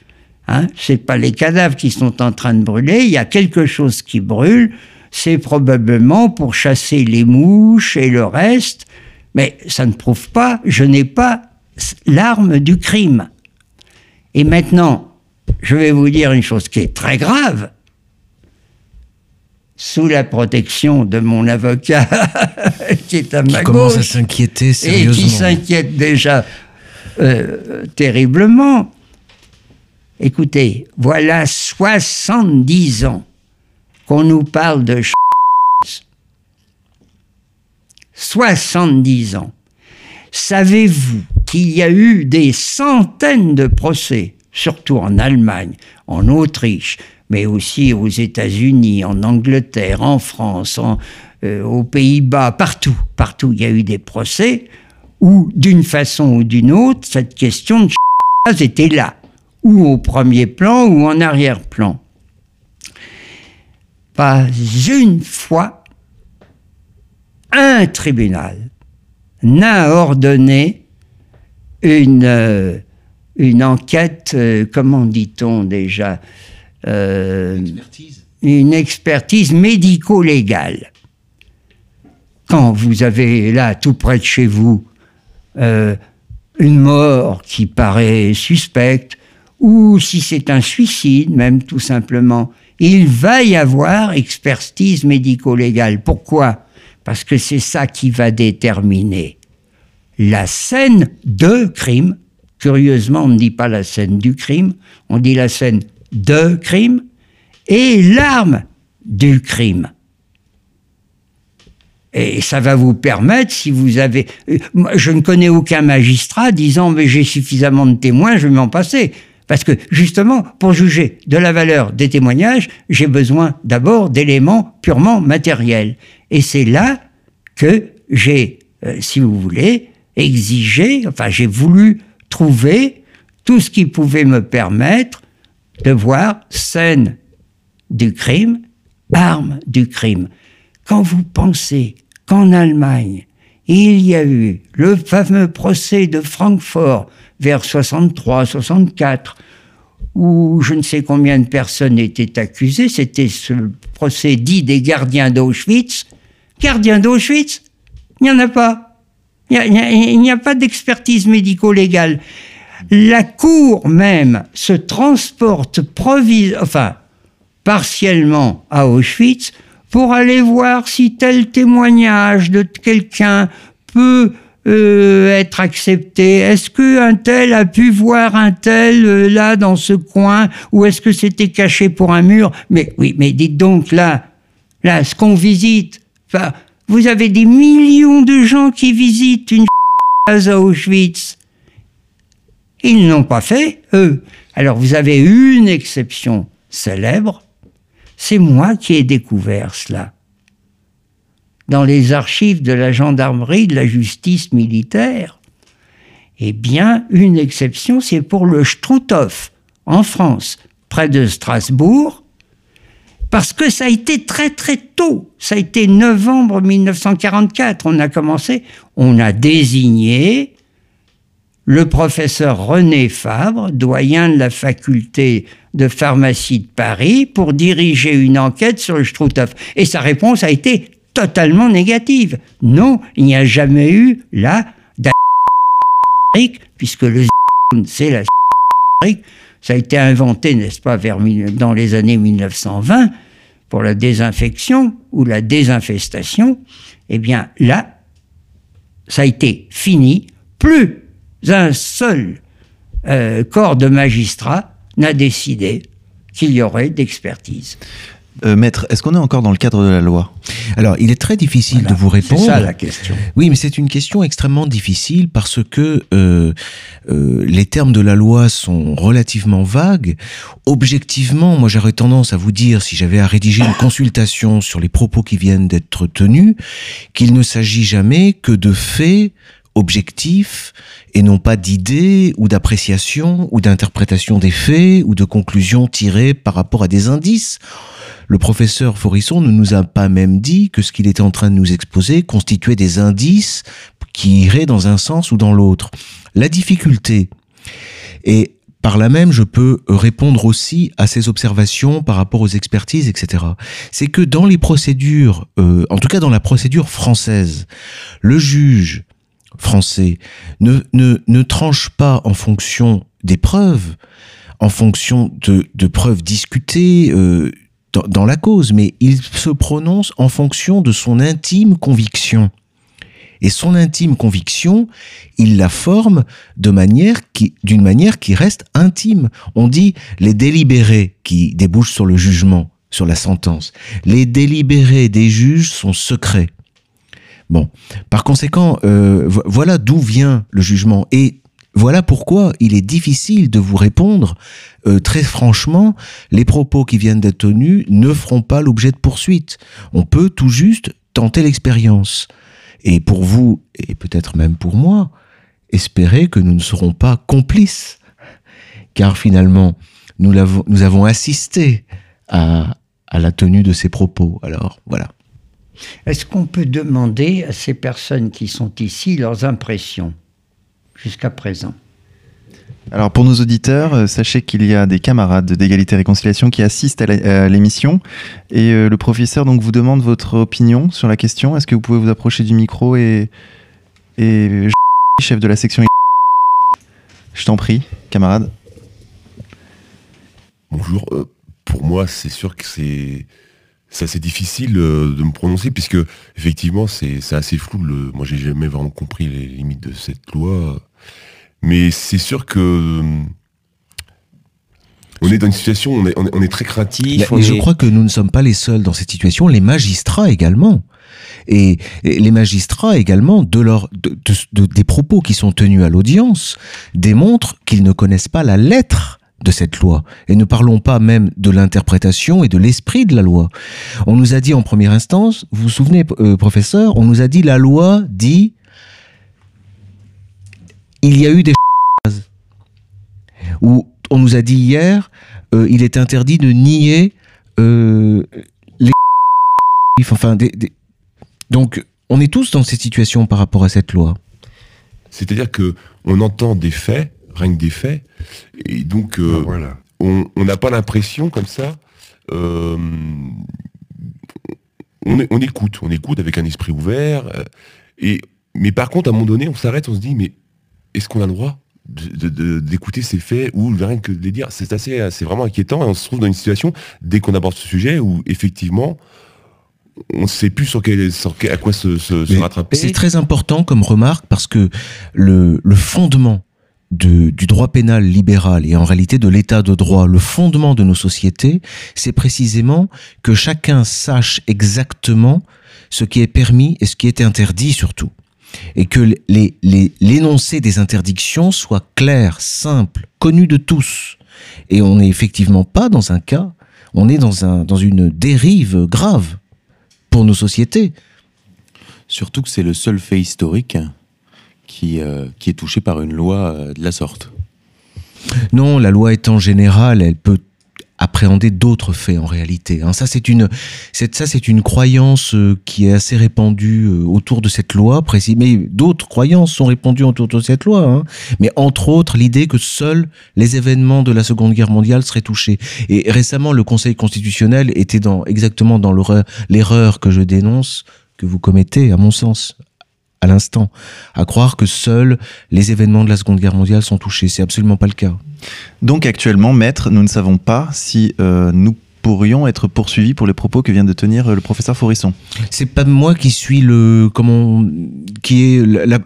Hein C'est pas les cadavres qui sont en train de brûler. Il y a quelque chose qui brûle. C'est probablement pour chasser les mouches et le reste. Mais ça ne prouve pas, je n'ai pas l'arme du crime. Et maintenant, je vais vous dire une chose qui est très grave sous la protection de mon avocat, qui est à ma qui commence à s'inquiéter sérieusement. Et qui s'inquiète déjà euh, terriblement. Écoutez, voilà 70 ans qu'on nous parle de 70 ans. Savez-vous qu'il y a eu des centaines de procès, surtout en Allemagne, en Autriche, mais aussi aux États-Unis, en Angleterre, en France, euh, aux Pays-Bas, partout, partout, il y a eu des procès où, d'une façon ou d'une autre, cette question de était là, ou au premier plan ou en arrière-plan. Pas une fois, un tribunal n'a ordonné une, euh, une enquête, euh, comment dit-on déjà, euh, une expertise médico-légale. Quand vous avez là, tout près de chez vous, euh, une mort qui paraît suspecte, ou si c'est un suicide, même tout simplement, il va y avoir expertise médico-légale. Pourquoi? Parce que c'est ça qui va déterminer la scène de crime. Curieusement, on ne dit pas la scène du crime, on dit la scène de crime et l'arme du crime. Et ça va vous permettre, si vous avez... Euh, je ne connais aucun magistrat disant, mais j'ai suffisamment de témoins, je vais m'en passer. Parce que justement, pour juger de la valeur des témoignages, j'ai besoin d'abord d'éléments purement matériels. Et c'est là que j'ai, euh, si vous voulez, exigé, enfin j'ai voulu trouver tout ce qui pouvait me permettre de voir scène du crime, arme du crime. Quand vous pensez qu'en Allemagne, il y a eu le fameux procès de Francfort vers 63, 64, où je ne sais combien de personnes étaient accusées, c'était ce procès dit des gardiens d'Auschwitz. Gardiens d'Auschwitz, il n'y en a pas. Il n'y a, pas d'expertise médico-légale la cour même se transporte enfin, partiellement à Auschwitz pour aller voir si tel témoignage de quelqu'un peut euh, être accepté Est-ce que un tel a pu voir un tel euh, là dans ce coin ou est-ce que c'était caché pour un mur? Mais oui, mais dites donc là, là, ce qu'on visite. Enfin, vous avez des millions de gens qui visitent une à Auschwitz. Ils n'ont pas fait, eux. Alors vous avez une exception célèbre, c'est moi qui ai découvert cela. Dans les archives de la gendarmerie, de la justice militaire, eh bien, une exception, c'est pour le Struthof, en France, près de Strasbourg, parce que ça a été très très tôt. Ça a été novembre 1944. On a commencé, on a désigné le professeur René Fabre, doyen de la faculté de pharmacie de Paris, pour diriger une enquête sur le Struthof. Et sa réponse a été totalement négative. Non, il n'y a jamais eu là puisque le c'est la ça a été inventé, n'est-ce pas, vers, dans les années 1920 pour la désinfection ou la désinfestation. Eh bien, là, ça a été fini. Plus un seul euh, corps de magistrats n'a décidé qu'il y aurait d'expertise. Euh, maître, est-ce qu'on est encore dans le cadre de la loi? Alors, il est très difficile de vous répondre. C'est ça la question. Oui, mais c'est une question extrêmement difficile parce que euh, euh, les termes de la loi sont relativement vagues. Objectivement, moi j'aurais tendance à vous dire, si j'avais à rédiger une consultation sur les propos qui viennent d'être tenus, qu'il ne s'agit jamais que de faits objectifs et non pas d'idées ou d'appréciation ou d'interprétation des faits ou de conclusions tirées par rapport à des indices. Le professeur Forisson ne nous a pas même dit que ce qu'il était en train de nous exposer constituait des indices qui iraient dans un sens ou dans l'autre. La difficulté, et par là même, je peux répondre aussi à ces observations par rapport aux expertises, etc. C'est que dans les procédures, euh, en tout cas dans la procédure française, le juge français ne, ne, ne tranche pas en fonction des preuves, en fonction de, de preuves discutées euh, dans, dans, la cause, mais il se prononce en fonction de son intime conviction. Et son intime conviction, il la forme manière d'une manière qui reste intime. On dit les délibérés qui débouchent sur le jugement, sur la sentence. Les délibérés des juges sont secrets. Bon, par conséquent, euh, voilà d'où vient le jugement et voilà pourquoi il est difficile de vous répondre euh, très franchement. Les propos qui viennent d'être tenus ne feront pas l'objet de poursuite. On peut tout juste tenter l'expérience. Et pour vous, et peut-être même pour moi, espérer que nous ne serons pas complices. Car finalement, nous, avons, nous avons assisté à, à la tenue de ces propos. Alors, voilà. Est-ce qu'on peut demander à ces personnes qui sont ici leurs impressions jusqu'à présent? Alors pour nos auditeurs, euh, sachez qu'il y a des camarades d'égalité et réconciliation qui assistent à l'émission et euh, le professeur donc vous demande votre opinion sur la question. Est-ce que vous pouvez vous approcher du micro et, et chef de la section Je t'en prie, camarade. Bonjour. Euh, pour moi, c'est sûr que c'est c'est assez difficile euh, de me prononcer puisque effectivement c'est assez flou. Le, moi j'ai jamais vraiment compris les limites de cette loi, mais c'est sûr que euh, on est dans une situation, on est, on est, très craintif. Je crois que nous ne sommes pas les seuls dans cette situation, les magistrats également. Et, les magistrats également, de leur, des propos qui sont tenus à l'audience, démontrent qu'ils ne connaissent pas la lettre de cette loi. Et ne parlons pas même de l'interprétation et de l'esprit de la loi. On nous a dit en première instance, vous vous souvenez, euh, professeur, on nous a dit la loi dit il y a eu des ou on nous a dit hier euh, il est interdit de nier euh, les donc on est tous dans cette situation par rapport à cette loi. C'est-à-dire que on entend des faits rien que des faits. Et donc, euh, ah, voilà. on n'a pas l'impression comme ça. Euh, on, on, écoute, on écoute avec un esprit ouvert. Euh, et, mais par contre, à un moment donné, on s'arrête, on se dit, mais est-ce qu'on a le droit d'écouter ces faits ou rien que de les dire? C'est assez, c'est vraiment inquiétant. Et on se trouve dans une situation, dès qu'on aborde ce sujet, où effectivement, on ne sait plus sur, quel, sur quel- à quoi se, se, se Mais rattraper. C'est très important comme remarque parce que le, le fondement du droit pénal libéral et en réalité de l'état de droit, le fondement de nos sociétés, c'est précisément que chacun sache exactement ce qui est permis et ce qui est interdit surtout. Et que les- les- l'énoncé des interdictions soit clair, simple, connu de tous. Et on n'est effectivement pas dans un cas, on est dans, un, dans une dérive grave pour nos sociétés. Surtout que c'est le seul fait historique qui, euh, qui est touché par une loi euh, de la sorte. Non, la loi étant générale, elle peut appréhender d'autres faits en réalité. hein. Ça, c'est une, ça, c'est une croyance euh, qui est assez répandue autour de cette loi, précis. Mais d'autres croyances sont répandues autour de cette loi. hein. Mais entre autres, l'idée que seuls les événements de la Seconde Guerre mondiale seraient touchés. Et récemment, le Conseil constitutionnel était dans exactement dans l'erreur que je dénonce, que vous commettez, à mon sens, à l'instant, à croire que seuls les événements de la Seconde Guerre mondiale sont touchés. C'est absolument pas le cas. Donc actuellement, maître, nous ne savons pas si euh, nous pourrions être poursuivis pour les propos que vient de tenir euh, le professeur Faurisson. C'est pas moi qui suis le comment qui est euh,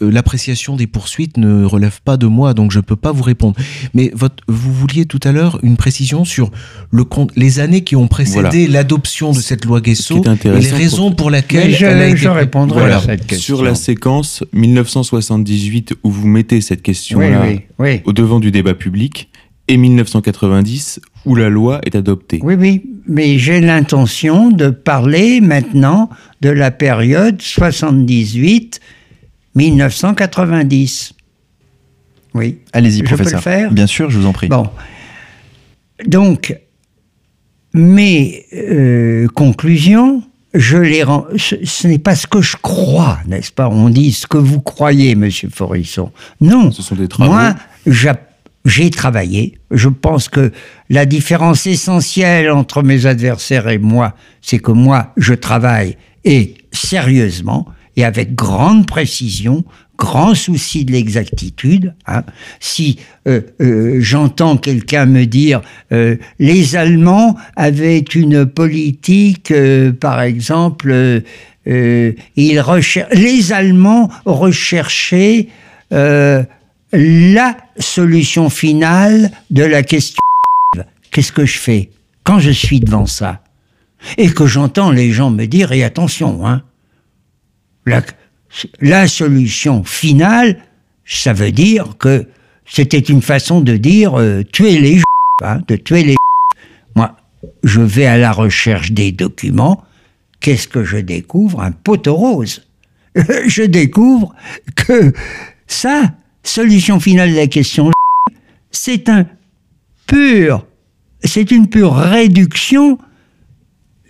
l'appréciation des poursuites ne relève pas de moi donc je peux pas vous répondre. Mais votre, vous vouliez tout à l'heure une précision sur le compte les années qui ont précédé Voilà. l'adoption de cette loi Guesso et les raisons pour lesquelles Mais je, elle a été je répondrai Voilà. à cette question. Sur la séquence 1978 où vous mettez cette oui, oui, oui. au devant du débat public et 1990 où la loi est adoptée. Oui, oui, mais j'ai l'intention de parler maintenant de la période 78-1990. Oui. Allez-y, Je peux professeur. le faire? Bien sûr, je vous en prie. Bon. Donc, mes euh, conclusions, je les rends. Ce, ce n'est pas ce que je crois, n'est-ce pas? On dit ce que vous croyez, Monsieur Forisson. Non. Ce sont des travaux. Moi, j'ai travaillé. Je pense que la différence essentielle entre mes adversaires et moi, c'est que moi, je travaille et sérieusement et avec grande précision, grand souci de l'exactitude. hein. Si euh, euh, j'entends quelqu'un me dire euh, les Allemands avaient une politique, par exemple, ils les Allemands recherchaient la solution finale de la question. Qu'est-ce que je fais quand je suis devant ça et que j'entends les gens me dire et attention, hein, la, solution finale, ça veut dire que c'était une façon de dire euh, tuer les hein, de tuer les. Moi, je vais à la recherche des documents. Qu'est-ce que je découvre? Un poteau rose. je découvre que ça, solution finale de la question, c'est un pur, c'est une pure réduction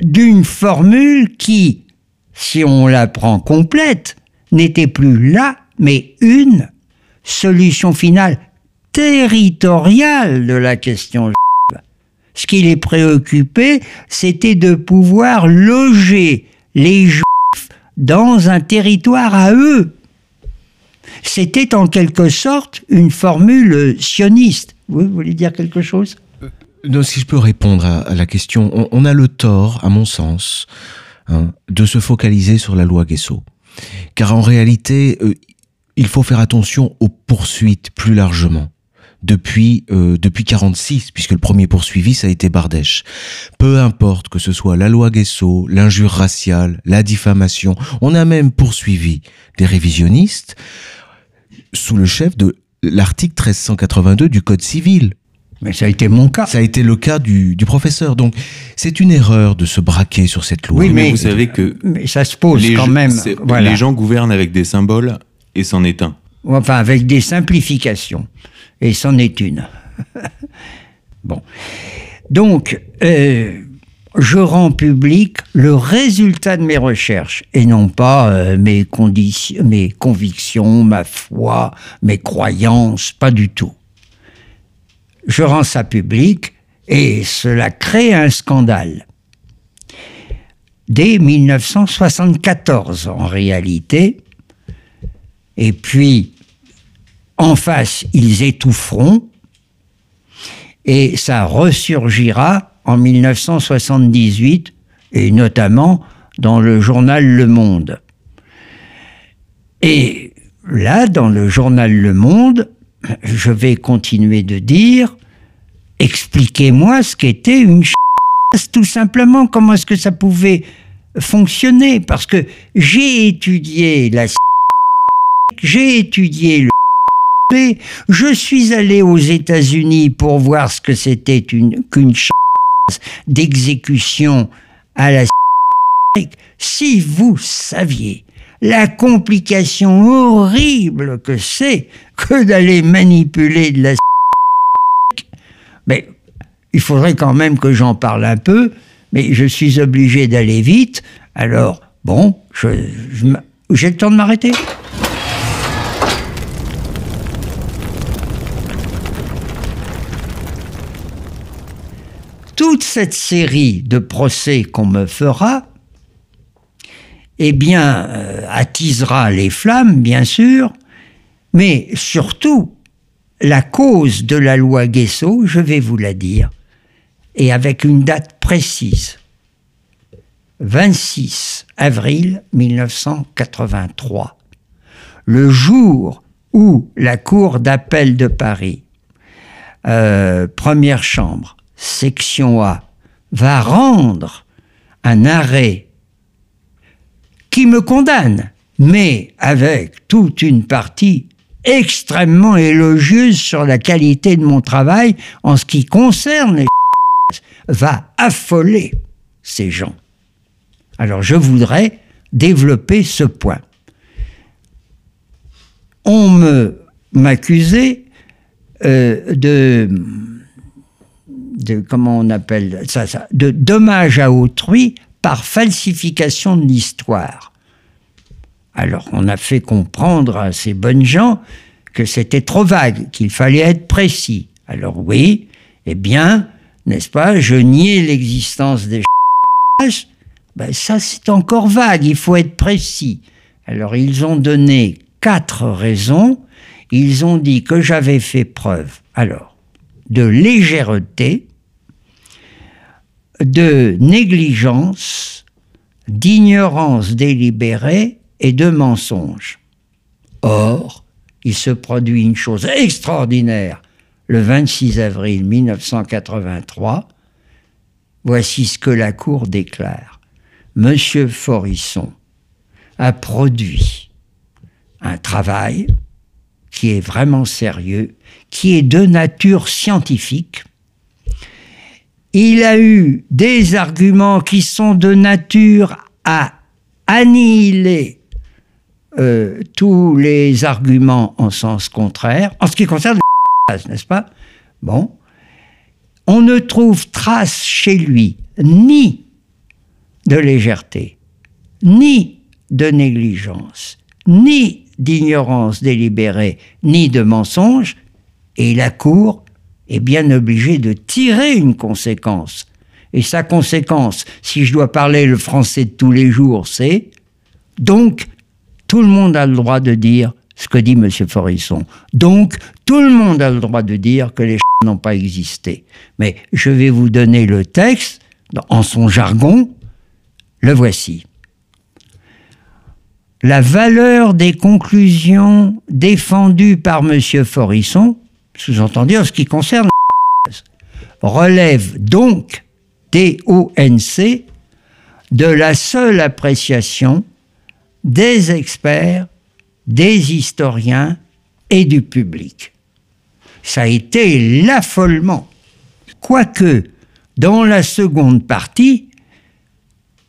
d'une formule qui, si on la prend complète, n'était plus là, mais une solution finale territoriale de la question. Ce qui les préoccupait, c'était de pouvoir loger les juifs dans un territoire à eux. C'était en quelque sorte une formule sioniste. Vous voulez dire quelque chose? Non, si je peux répondre à, la question, on, on a le tort, à mon sens, hein, de se focaliser sur la loi Guesso. Car en réalité, euh, il faut faire attention aux poursuites plus largement. Depuis euh, depuis 46, puisque le premier poursuivi ça a été Bardèche. Peu importe que ce soit la loi Guesso, l'injure raciale, la diffamation, on a même poursuivi des révisionnistes sous le chef de l'article 1382 du Code civil. Mais ça a été mon cas. Ça a été le cas du, du professeur. Donc, c'est une erreur de se braquer sur cette loi. Oui, mais, mais- vous savez que Mais ça se pose quand même. Voilà. les gens gouvernent avec des symboles et c'en est un. Enfin, avec des simplifications. Et c'en est une. bon. Donc, euh, je rends public le résultat de mes recherches et non pas euh, mes, mes convictions, ma foi, mes croyances, pas du tout. Je rends ça public et cela crée un scandale. Dès 1974, en réalité, et puis en face, ils étoufferont, et ça ressurgira en 1978, et notamment dans le journal Le Monde. Et là, dans le journal Le Monde, je vais continuer de dire, expliquez-moi ce qu'était une chasse, tout simplement, comment est-ce que ça pouvait fonctionner, parce que j'ai étudié la j'ai étudié le je suis allé aux États-Unis pour voir ce que c'était qu'une chasse d'exécution à la si vous saviez la complication horrible que c'est que d'aller manipuler de la mais il faudrait quand même que j'en parle un peu, mais je suis obligé d'aller vite. Alors, bon, j'ai le temps de m'arrêter. Toute cette série de procès qu'on me fera, eh bien, euh, attisera les flammes, bien sûr, mais surtout, la cause de la loi Guesso, je vais vous la dire, et avec une date précise. 26 avril 1983, le jour où la Cour d'appel de Paris, euh, première chambre, section A, va rendre un arrêt qui me condamne, mais avec toute une partie extrêmement élogieuse sur la qualité de mon travail en ce qui concerne les va affoler ces gens. Alors je voudrais développer ce point. On me m'accusait euh, de, de comment on appelle ça, de dommage à autrui par falsification de l'histoire. Alors on a fait comprendre à ces bonnes gens que c'était trop vague, qu'il fallait être précis. Alors oui, eh bien, n'est-ce pas, je niais l'existence des ben ça c'est encore vague, il faut être précis. Alors ils ont donné quatre raisons, ils ont dit que j'avais fait preuve, alors, de légèreté, de négligence, d'ignorance délibérée et de mensonge. Or, il se produit une chose extraordinaire le 26 avril 1983. Voici ce que la Cour déclare. Monsieur Forisson a produit un travail qui est vraiment sérieux, qui est de nature scientifique, il a eu des arguments qui sont de nature à annihiler euh, tous les arguments en sens contraire, en ce qui concerne les n'est-ce pas? Bon. On ne trouve trace chez lui ni de légèreté, ni de négligence, ni d'ignorance délibérée, ni de mensonge, et la Cour est bien obligé de tirer une conséquence. Et sa conséquence, si je dois parler le français de tous les jours, c'est donc tout le monde a le droit de dire ce que dit M. Forisson. Donc tout le monde a le droit de dire que les n'ont pas existé. Mais je vais vous donner le texte en son jargon. Le voici. La valeur des conclusions défendues par M. Forisson sous-entendu en ce qui concerne relève donc D-O-N-C de la seule appréciation des experts, des historiens et du public. Ça a été l'affolement. Quoique, dans la seconde partie,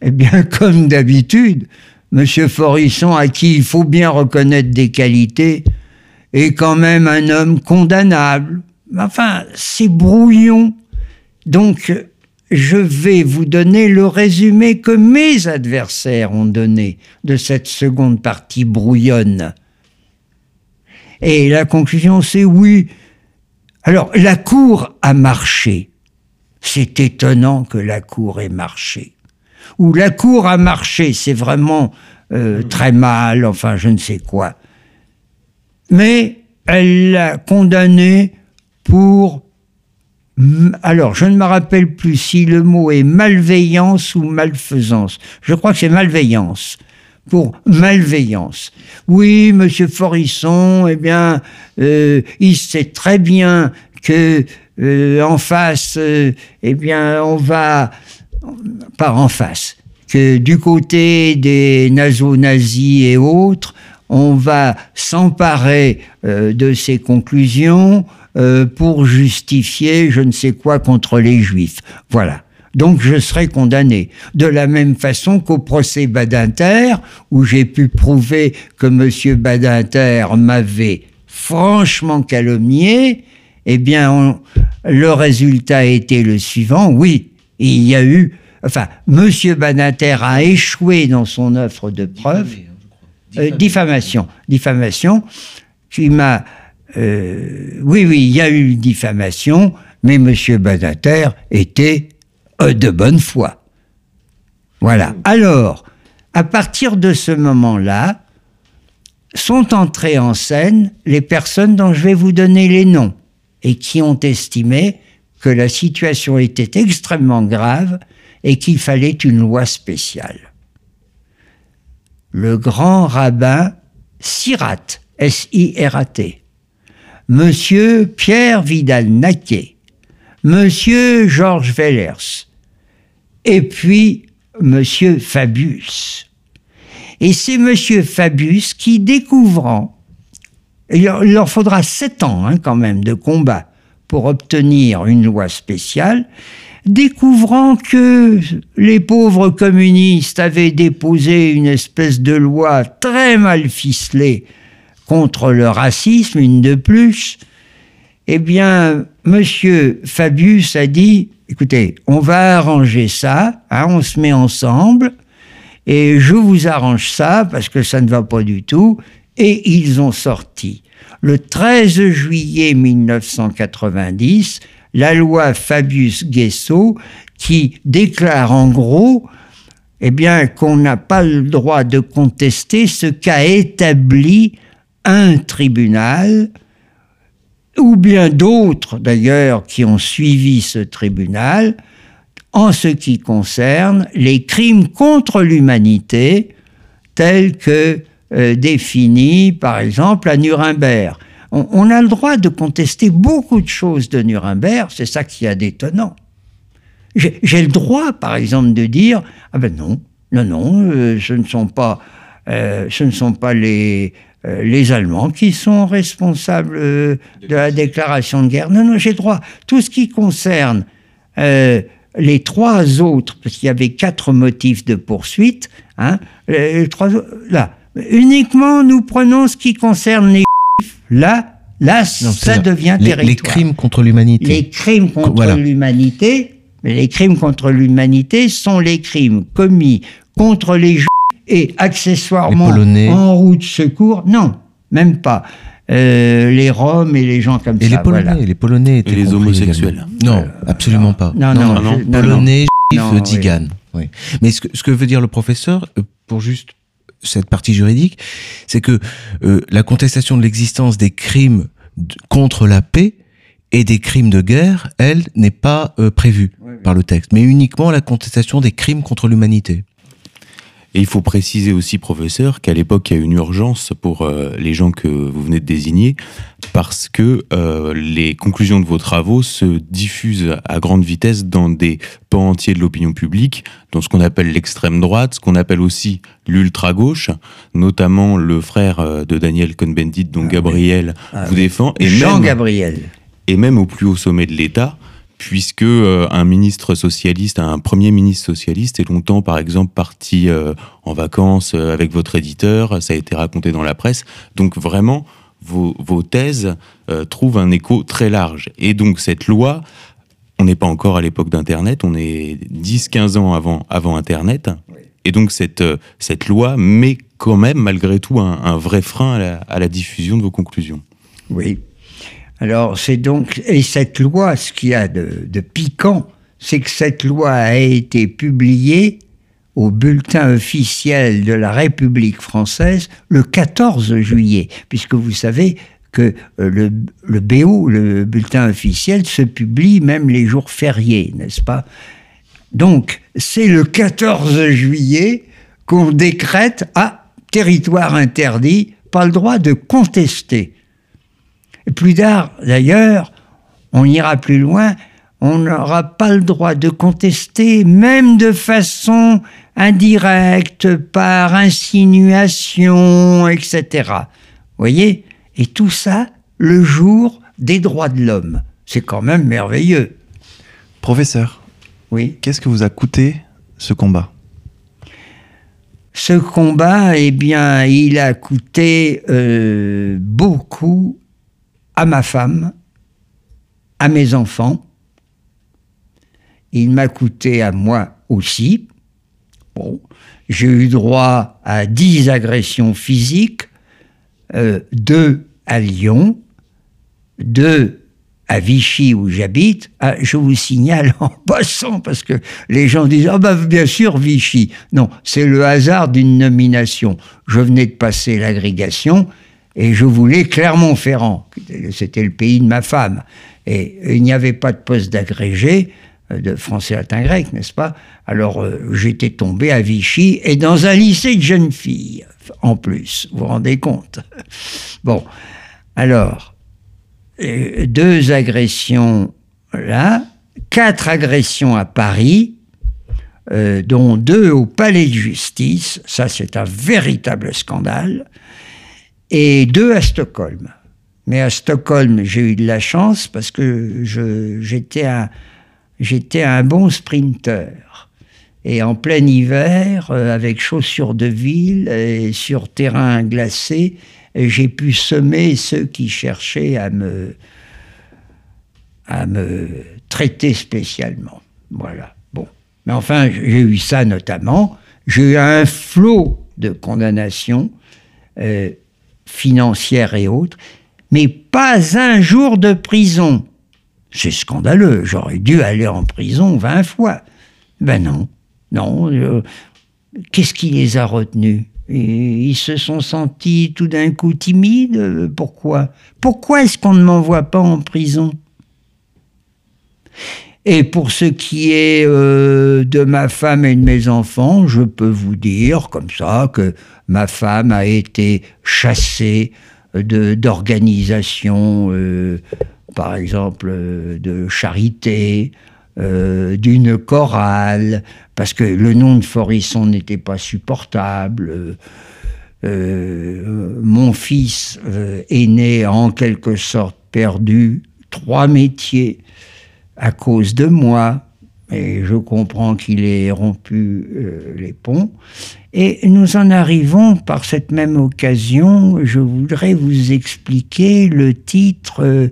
eh bien, comme d'habitude, M. Forisson, à qui il faut bien reconnaître des qualités, est quand même un homme condamnable. Enfin, c'est brouillon. Donc, je vais vous donner le résumé que mes adversaires ont donné de cette seconde partie brouillonne. Et la conclusion, c'est oui. Alors, la cour a marché. C'est étonnant que la cour ait marché. Ou la cour a marché, c'est vraiment euh, très mal, enfin, je ne sais quoi mais elle l'a condamné pour alors, je ne me rappelle plus si le mot est malveillance ou malfaisance. Je crois que c'est malveillance. Pour malveillance. Oui, Monsieur Forisson, eh bien, euh, il sait très bien que euh, en face, euh, eh bien, on va, pas en face, que du côté des nazo-nazis et autres, on va s'emparer de ces conclusions euh, pour justifier je ne sais quoi contre les juifs. Voilà. Donc je serai condamné. De la même façon qu'au procès Badinter, où j'ai pu prouver que M. Badinter m'avait franchement calomnié, eh bien, le résultat été le suivant. Oui, il y a eu, enfin, M. Badinter a échoué dans son offre de preuve. Euh, diffamation. diffamation, qui m'a euh, oui, oui, il y a eu diffamation, mais M. Badater était euh, de bonne foi. Voilà. Alors, à partir de ce moment-là, sont entrées en scène les personnes dont je vais vous donner les noms et qui ont estimé que la situation était extrêmement grave et qu'il fallait une loi spéciale. Le grand rabbin Sirat, S-I-R-A-T, Monsieur Pierre Vidal-Naquet, Monsieur Georges Vellers, et puis Monsieur Fabius. Et c'est Monsieur Fabius qui, découvrant, il leur faudra sept ans hein, quand même de combat pour obtenir une loi spéciale, découvrant que les pauvres communistes avaient déposé une espèce de loi très mal ficelée contre le racisme, une de plus, eh bien, Monsieur Fabius a dit, écoutez, on va arranger ça, hein, on se met ensemble, et je vous arrange ça parce que ça ne va pas du tout, et ils ont sorti. Le 13 juillet 1990, la loi Fabius-Guesso qui déclare en gros eh bien, qu'on n'a pas le droit de contester ce qu'a établi un tribunal, ou bien d'autres d'ailleurs qui ont suivi ce tribunal, en ce qui concerne les crimes contre l'humanité tels que euh, définis par exemple à Nuremberg. On, a le droit de contester beaucoup de choses de Nuremberg, c'est ça qui est d'étonnant. J'ai le droit, par exemple, de dire ah ben non, non, non, euh, ce ne sont pas, euh, ce ne sont pas les euh, les Allemands qui sont responsables de la déclaration de guerre. Non, non, j'ai droit. Tout ce qui concerne les trois autres, parce qu'il y avait quatre motifs de poursuite, hein, les trois, là, uniquement nous prenons ce qui concerne les là, là, ça devient les, Les crimes contre l'humanité. Les crimes contre l'humanité, les crimes contre l'humanité sont les crimes commis contre les juifs et accessoirement en route secours, non, même pas. Euh, les Roms et les gens comme et ça. Les Polonais, les Polonais et les homosexuels. Non, absolument pas. Non, non, non, Polonais, juifs, Digan. Oui. Mais ce que, ce que veut dire le professeur, euh, pour juste cette partie juridique, c'est que euh, la contestation de l'existence des crimes contre la paix et des crimes de guerre, elle, n'est pas prévue par le texte, mais uniquement la contestation des crimes contre l'humanité. Et il faut préciser aussi, professeur, qu'à l'époque, il y a une urgence pour euh, les gens que vous venez de désigner, parce que euh, les conclusions de vos travaux se diffusent à grande vitesse dans des pans entiers de l'opinion publique, dans ce qu'on appelle l'extrême droite, ce qu'on appelle aussi l'ultra-gauche, notamment le frère euh, de Daniel Cohn-Bendit, dont ah Gabriel ah vous défend. Et Jean Gabriel. Et même au plus haut sommet de l'État, puisque euh, un ministre socialiste, un premier ministre socialiste est longtemps, par exemple, parti euh, en vacances euh, avec votre éditeur, ça a été raconté dans la presse. Donc vraiment, vos, vos thèses trouvent un écho très large. Et donc cette loi, on n'est pas encore à l'époque d'Internet, on est 10-15 ans avant, avant Internet. Et donc cette, cette loi met quand même, malgré tout, un, vrai frein à la diffusion de vos conclusions. Oui, alors c'est donc et cette loi, ce qu'il y a de, piquant, c'est que cette loi a été publiée au bulletin officiel de la République française le 14 juillet, puisque vous savez que euh, le, le BO, le bulletin officiel, se publie même les jours fériés, n'est-ce pas? Donc, c'est le 14 juillet qu'on décrète à territoire interdit, pas le droit de contester. Et plus tard, d'ailleurs, on ira plus loin, on n'aura pas le droit de contester, même de façon indirecte, par insinuation, etc. Voyez? Et tout ça, le jour des droits de l'homme. C'est quand même merveilleux. Professeur, Oui. qu'est-ce que vous a coûté ce combat? Ce combat, eh bien, il a coûté euh, beaucoup à ma femme, à mes enfants. Il m'a coûté à moi aussi. J'ai eu droit à 10 agressions physiques, euh, deux à Lyon, deux à Vichy où j'habite. Ah, je vous signale en passant parce que les gens disent bah bien sûr Vichy. Non, c'est le hasard d'une nomination. Je venais de passer l'agrégation et je voulais Clermont-Ferrand. C'était le pays de ma femme. Et il n'y avait pas de poste d'agrégé euh, de français latin grec, n'est-ce pas? Alors euh, j'étais tombé à Vichy et dans un lycée de jeunes filles en plus. Vous vous rendez compte Bon, alors euh, deux agressions là, quatre agressions à Paris, dont deux au palais de justice, ça c'est un véritable scandale, et deux à Stockholm. Mais à Stockholm, j'ai eu de la chance parce que j'étais un, bon sprinter. Et en plein hiver, euh, avec chaussures de ville et sur terrain glacé, j'ai pu semer ceux qui cherchaient à me, à me traiter spécialement. Voilà. Bon. Mais enfin, j'ai eu ça notamment. J'ai eu un flot de condamnations euh, financières et autres, mais pas un jour de prison. C'est scandaleux. J'aurais dû aller en prison 20 fois. Ben non. Non. euh, Qu'est-ce qui les a retenus? Et Ils se sont sentis tout d'un coup timides Euh, Pourquoi? Pourquoi est-ce qu'on ne m'envoie pas en prison? Et pour ce qui est euh, de ma femme et de mes enfants, je peux vous dire comme ça que ma femme a été chassée d'organisations, euh, par exemple euh, de charité, d'une chorale, parce que le nom de Forisson n'était pas supportable. Mon fils euh, aîné a en quelque sorte perdu trois métiers à cause de moi, et je comprends qu'il ait rompu euh, les ponts. Et nous en arrivons par cette même occasion, je voudrais vous expliquer le titre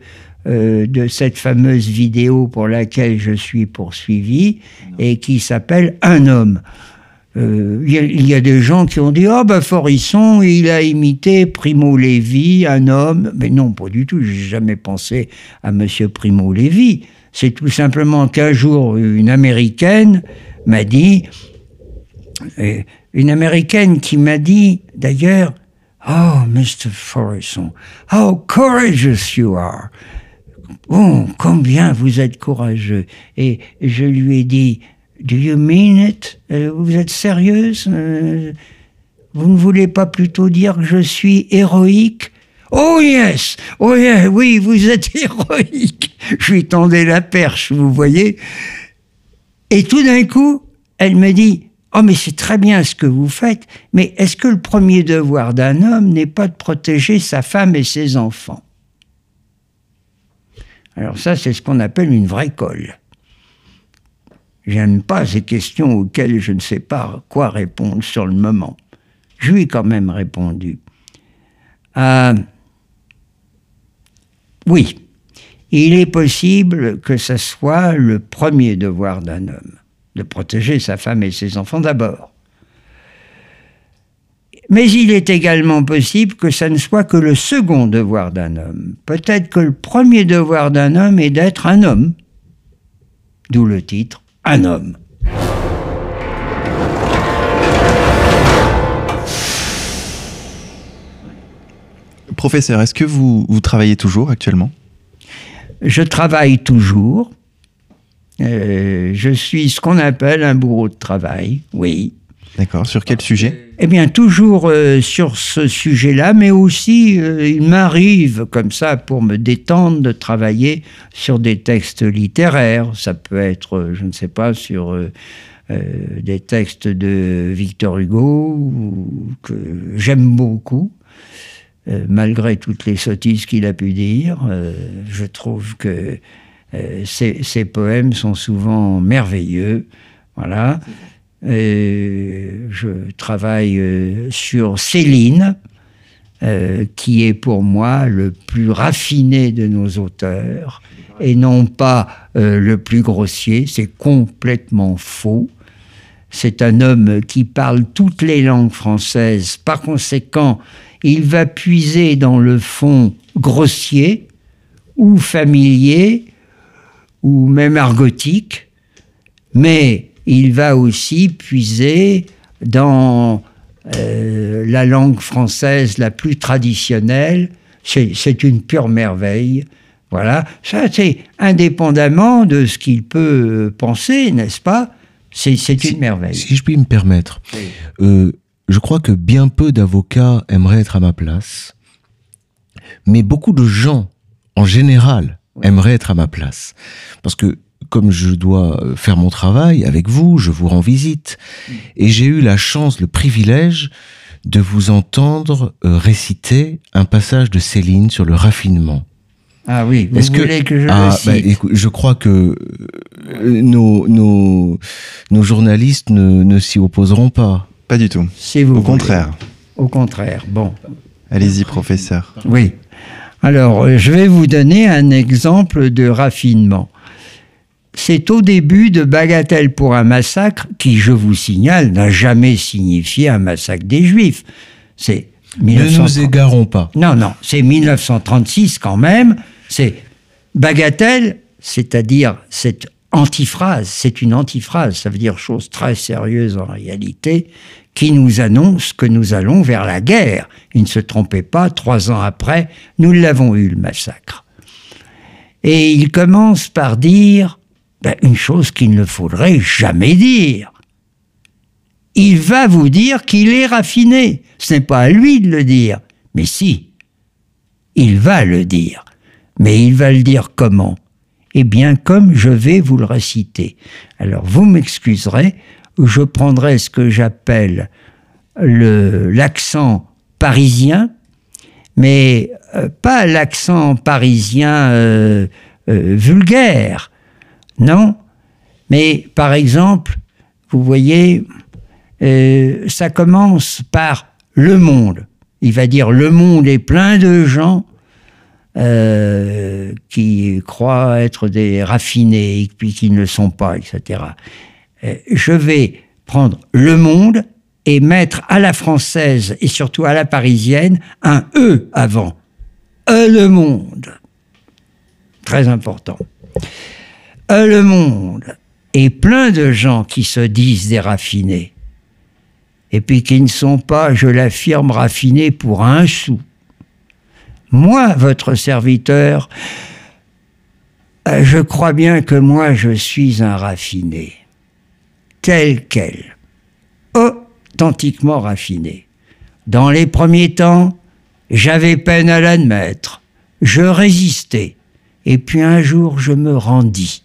euh, de cette fameuse vidéo pour laquelle je suis poursuivi et qui s'appelle Un homme. Euh, Il y, y a des gens qui ont dit Ah, ben Forisson, il a imité Primo Levi, un homme. Mais non, pas du tout, j'ai jamais pensé à Monsieur Primo Levi. C'est tout simplement qu'un jour, une américaine m'a dit Une américaine qui m'a dit, d'ailleurs, Oh, Mr. Forisson, how courageous you are. Oh, combien vous êtes courageux. Et je lui ai dit, Do you mean it? Euh, Vous êtes sérieuse? Euh, Vous ne voulez pas plutôt dire que je suis héroïque? Oh yes! Oh yeah, oui, vous êtes héroïque! Je lui tendais la perche, vous voyez? Et tout d'un coup, elle me dit, Oh, mais c'est très bien ce que vous faites, mais est-ce que le premier devoir d'un homme n'est pas de protéger sa femme et ses enfants? Alors ça, c'est ce qu'on appelle une vraie colle. J'aime pas ces questions auxquelles je ne sais pas quoi répondre sur le moment. Je lui ai quand même répondu. Euh, oui, il est possible que ce soit le premier devoir d'un homme, de protéger sa femme et ses enfants d'abord. Mais il est également possible que ça ne soit que le second devoir d'un homme. Peut-être que le premier devoir d'un homme est d'être un homme. D'où le titre Un homme. Professeur, est-ce que vous, vous travaillez toujours actuellement? Je travaille toujours. Euh, je suis ce qu'on appelle un bourreau de travail, oui. D'accord. Sur quel sujet? Eh bien, toujours euh, sur ce sujet-là, mais aussi, euh, il m'arrive comme ça, pour me détendre, de travailler sur des textes littéraires. Ça peut être, je ne sais pas, sur euh, des textes de Victor Hugo, que j'aime beaucoup. Euh, malgré toutes les sottises qu'il a pu dire, euh, je trouve que euh, ces poèmes sont souvent merveilleux. Voilà. Et je travaille sur Céline, qui est pour moi le plus raffiné de nos auteurs, et non pas le plus grossier. C'est complètement faux. C'est un homme qui parle toutes les langues françaises. Par conséquent, il va puiser dans le fond grossier ou familier ou même argotique, mais il va aussi puiser dans euh, la langue française la plus traditionnelle. C'est une pure merveille. Voilà, ça c'est indépendamment de ce qu'il peut penser, n'est-ce pas? C'est Si- une merveille. Si je puis me permettre, euh, je crois que bien peu d'avocats aimeraient être à ma place, mais beaucoup de gens, en général, aimeraient être à ma place. Parce que comme je dois euh, faire mon travail avec vous, je vous rends visite, et j'ai eu la chance, le privilège de vous entendre euh, réciter un passage de Céline sur le raffinement. Ah oui, vous Est-ce que- voulez que je Ah, le bah, cite? écoute, je crois que euh, nos, nos, nos journalistes ne, ne s'y opposeront pas. Pas du tout. Si vous Au voulez. contraire. Au contraire, bon. Allez-y, professeur. Oui. Alors, euh, je vais vous donner un exemple de raffinement. C'est au début de Bagatelle pour un massacre, qui, je vous signale, n'a jamais signifié un massacre des Juifs. C'est Ne nous 1930. égarons pas. Non, non, c'est 1936 quand même. C'est bagatelle, c'est-à-dire cette antiphrase, c'est une antiphrase, ça veut dire chose très sérieuse en réalité, qui nous annonce que nous allons vers la guerre. Il ne se trompait pas, trois ans après, nous l'avons eu, le massacre. Et il commence par dire ben, une chose qu'il ne faudrait jamais dire. Il va vous dire qu'il est raffiné. Ce n'est pas à lui de le dire, mais si. Il va le dire. Mais il va le dire comment? Eh bien, comme je vais vous le réciter. Alors, vous m'excuserez, je prendrai ce que j'appelle le- l'accent parisien, mais euh, pas l'accent parisien euh, euh, vulgaire, non. Mais par exemple, vous voyez, ça commence par le monde. Il va dire le monde est plein de gens euh, qui croient être des raffinés et puis qui ne le sont pas, etc. Euh, je vais prendre le monde et mettre à la française et surtout à la parisienne un E avant. E le monde. Très important. E le monde. Et plein de gens qui se disent des raffinés. Et puis qui ne sont pas, je l'affirme, raffinés pour un sou. Moi, votre serviteur, euh, je crois bien que moi, je suis un raffiné. Tel quel. Authentiquement raffiné. Dans les premiers temps, j'avais peine à l'admettre. Je résistais. Et puis un jour, je me rendis.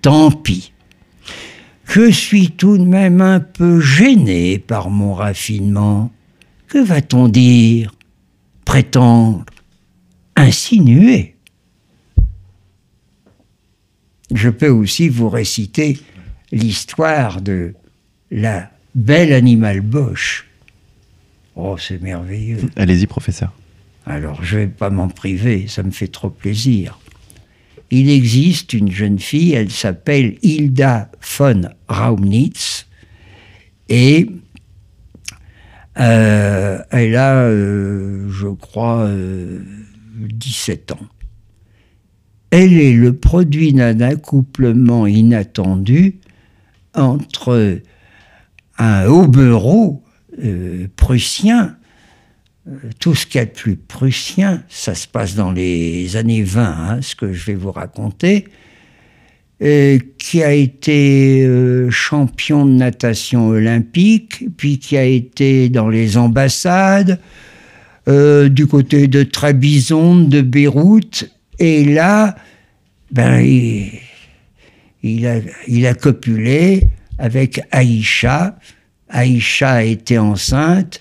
Tant pis. Je suis tout de même un peu gêné par mon raffinement. Que va-t-on dire? Prétendre Insinuer Je peux aussi vous réciter l'histoire de la belle animal Bosch. Oh, c'est merveilleux. Allez-y, professeur. Alors, je ne vais pas m'en priver, ça me fait trop plaisir. Il existe une jeune fille, elle s'appelle Hilda von Raumnitz, et euh, elle a, euh, je crois, euh, 17 ans. Elle est le produit d'un accouplement inattendu entre un hobereau euh, prussien tout ce qu'il y a de plus prussien, ça se passe dans les années 20, hein, ce que je vais vous raconter, qui a été euh, champion de natation olympique, puis qui a été dans les ambassades, euh, du côté de Trabizonde, de Beyrouth, et là, ben, il, a, il a copulé avec Aïcha. Aïcha était enceinte,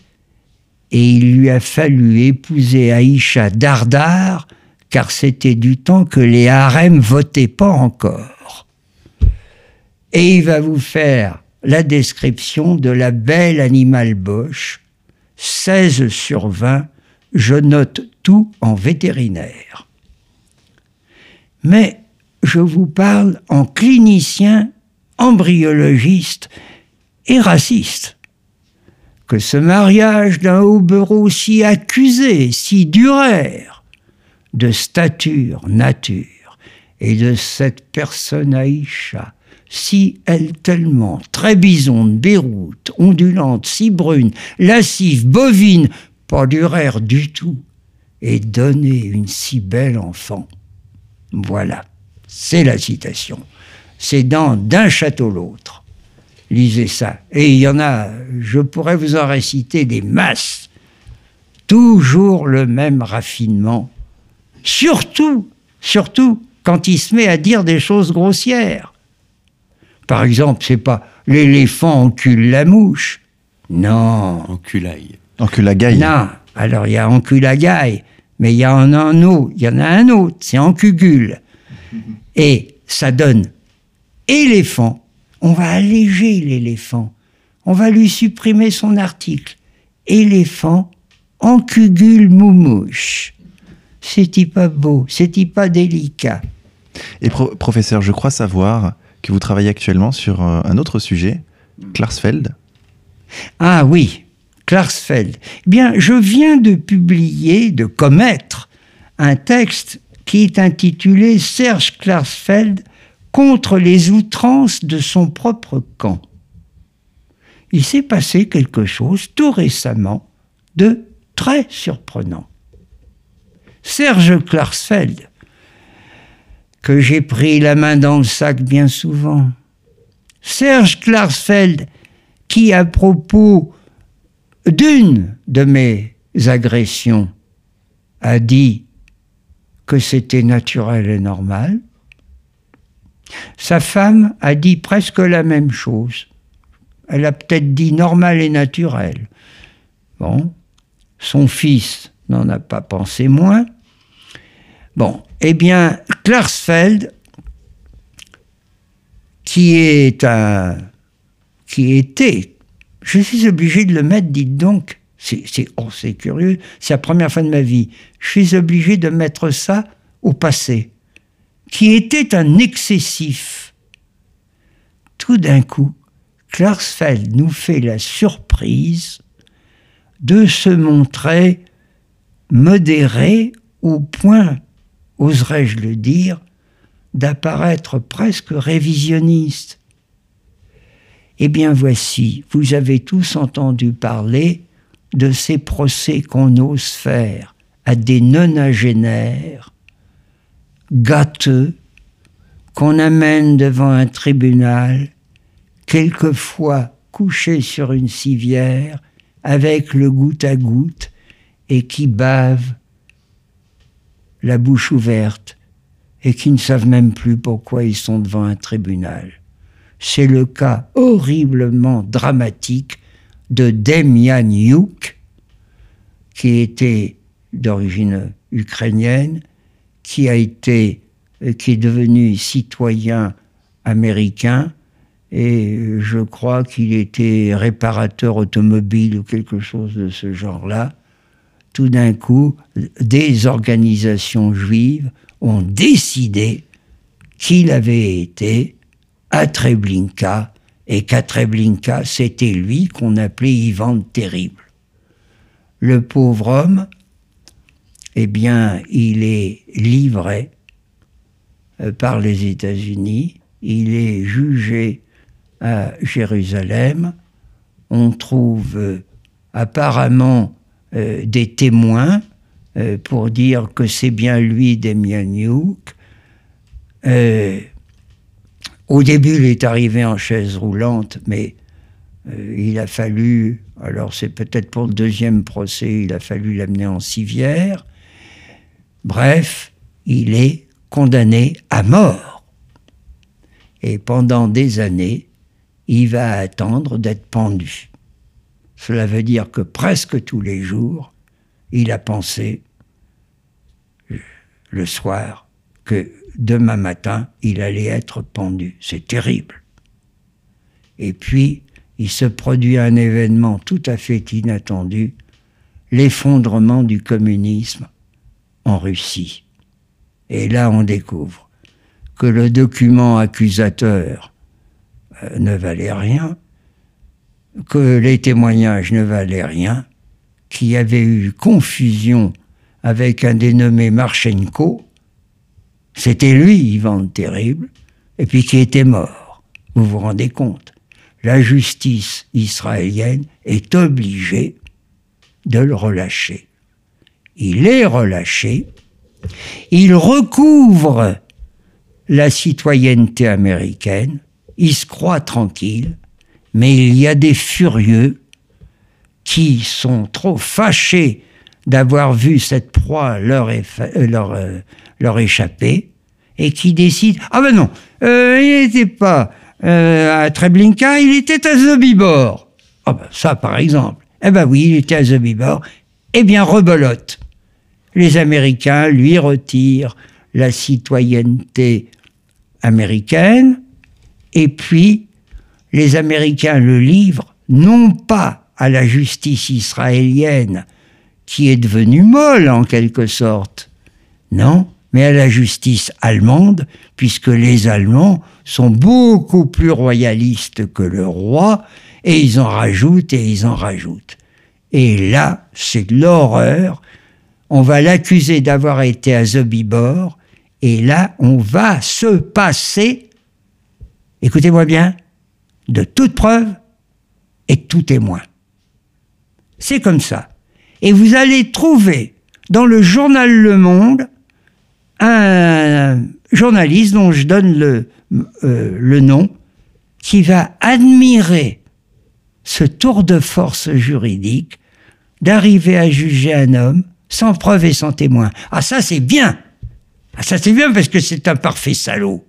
et il lui a fallu épouser Aïcha Dardar, car c'était du temps que les harems votaient pas encore. Et il va vous faire la description de la belle animale Bosch, 16 sur 20, je note tout en vétérinaire. Mais je vous parle en clinicien, embryologiste et raciste que ce mariage d'un hobereau si accusé, si duraire, de stature, nature, et de cette personne Aïcha, si elle tellement, très bisonde, Beyrouth, ondulante, si brune, lascive, bovine, pas duraire du tout, et donner une si belle enfant. Voilà, c'est la citation. C'est dans D'un château l'autre lisez ça. Et il y en a, je pourrais vous en réciter des masses. Toujours le même raffinement. Surtout, surtout quand il se met à dire des choses grossières. Par exemple, c'est pas l'éléphant encule la mouche. Non. Enculaille. Enculagaille. Non. Alors il y a enculagaille, mais il y en a un autre. Il y en a un autre, c'est encugule. Et ça donne éléphant on va alléger l'éléphant. On va lui supprimer son article. Éléphant, encugule moumouche. C'est-il pas beau C'est-il pas délicat Et professeur, je crois savoir que vous travaillez actuellement sur euh, un autre sujet, Klarsfeld. Ah oui, Klarsfeld. Eh bien, je viens de publier, de commettre, un texte qui est intitulé Serge Klarsfeld contre les outrances de son propre camp. Il s'est passé quelque chose tout récemment de très surprenant. Serge Klarsfeld, que j'ai pris la main dans le sac bien souvent, Serge Klarsfeld, qui à propos d'une de mes agressions a dit que c'était naturel et normal, sa femme a dit presque la même chose. Elle a peut-être dit normal et naturel. Bon, son fils n'en a pas pensé moins. Bon, eh bien, Klarsfeld, qui est un. qui était. Je suis obligé de le mettre, dites donc. C'est, oh, c'est curieux. C'est la première fois de ma vie. Je suis obligé de mettre ça au passé qui était un excessif. Tout d'un coup, Klarsfeld nous fait la surprise de se montrer modéré au point, oserais-je le dire, d'apparaître presque révisionniste. Eh bien voici, vous avez tous entendu parler de ces procès qu'on ose faire à des nonagénaires gâteux qu'on amène devant un tribunal, quelquefois couché sur une civière, avec le goutte à goutte, et qui bavent la bouche ouverte, et qui ne savent même plus pourquoi ils sont devant un tribunal. C'est le cas horriblement dramatique de Demian Yuk, qui était d'origine ukrainienne, qui a été, euh, qui est devenu citoyen américain et je crois qu'il était réparateur automobile ou quelque chose de ce genre-là. Tout d'un coup, des organisations juives ont décidé qu'il avait été à Treblinka et qu'à Treblinka, c'était lui qu'on appelait Ivan Terrible. Le pauvre homme eh bien, il est livré euh, par les États-Unis, il est jugé à Jérusalem, on trouve euh, apparemment euh, des témoins euh, pour dire que c'est bien lui, Damien. Euh, au début, il est arrivé en chaise roulante, mais il a fallu, alors c'est peut-être pour le deuxième procès, il a fallu l'amener en civière. Bref, il est condamné à mort. Et pendant des années, il va attendre d'être pendu. Cela veut dire que presque tous les jours, il a pensé le soir que demain matin, il allait être pendu. C'est terrible. Et puis, il se produit un événement tout à fait inattendu, l'effondrement du communisme en Russie. Et là, on découvre que le document accusateur euh, ne valait rien, que les témoignages ne valaient rien, qu'il y avait eu confusion avec un dénommé Marchenko, c'était lui, Ivan le Terrible, et puis qui était mort. Vous vous rendez compte? La justice israélienne est obligée de le relâcher. Il est relâché, il recouvre la citoyenneté américaine, il se croit tranquille, mais il y a des furieux qui sont trop fâchés d'avoir vu cette proie leur, euh, euh, échapper et qui décident Ah ben non, euh, il n'était pas à Treblinka, il était à Zobibor. Ah ben ça par exemple. Eh ben oui, il était à Zobibor. Eh bien, rebelote. Les Américains lui retirent la citoyenneté américaine et puis les Américains le livrent non pas à la justice israélienne, qui est devenue molle en quelque sorte, non, mais à la justice allemande, puisque les Allemands sont beaucoup plus royalistes que le roi, et ils en rajoutent et ils en rajoutent. Et là, c'est l'horreur. On va l'accuser d'avoir été à Zobibor, et là, on va se passer, écoutez-moi bien, de toute preuve et tout témoin. C'est comme ça. Et vous allez trouver dans le journal Le Monde un journaliste dont je donne le, euh, le nom, qui va admirer ce tour de force juridique d'arriver à juger un homme sans preuve et sans témoin. Ah ça c'est bien. Ah ça c'est bien parce que c'est un parfait salaud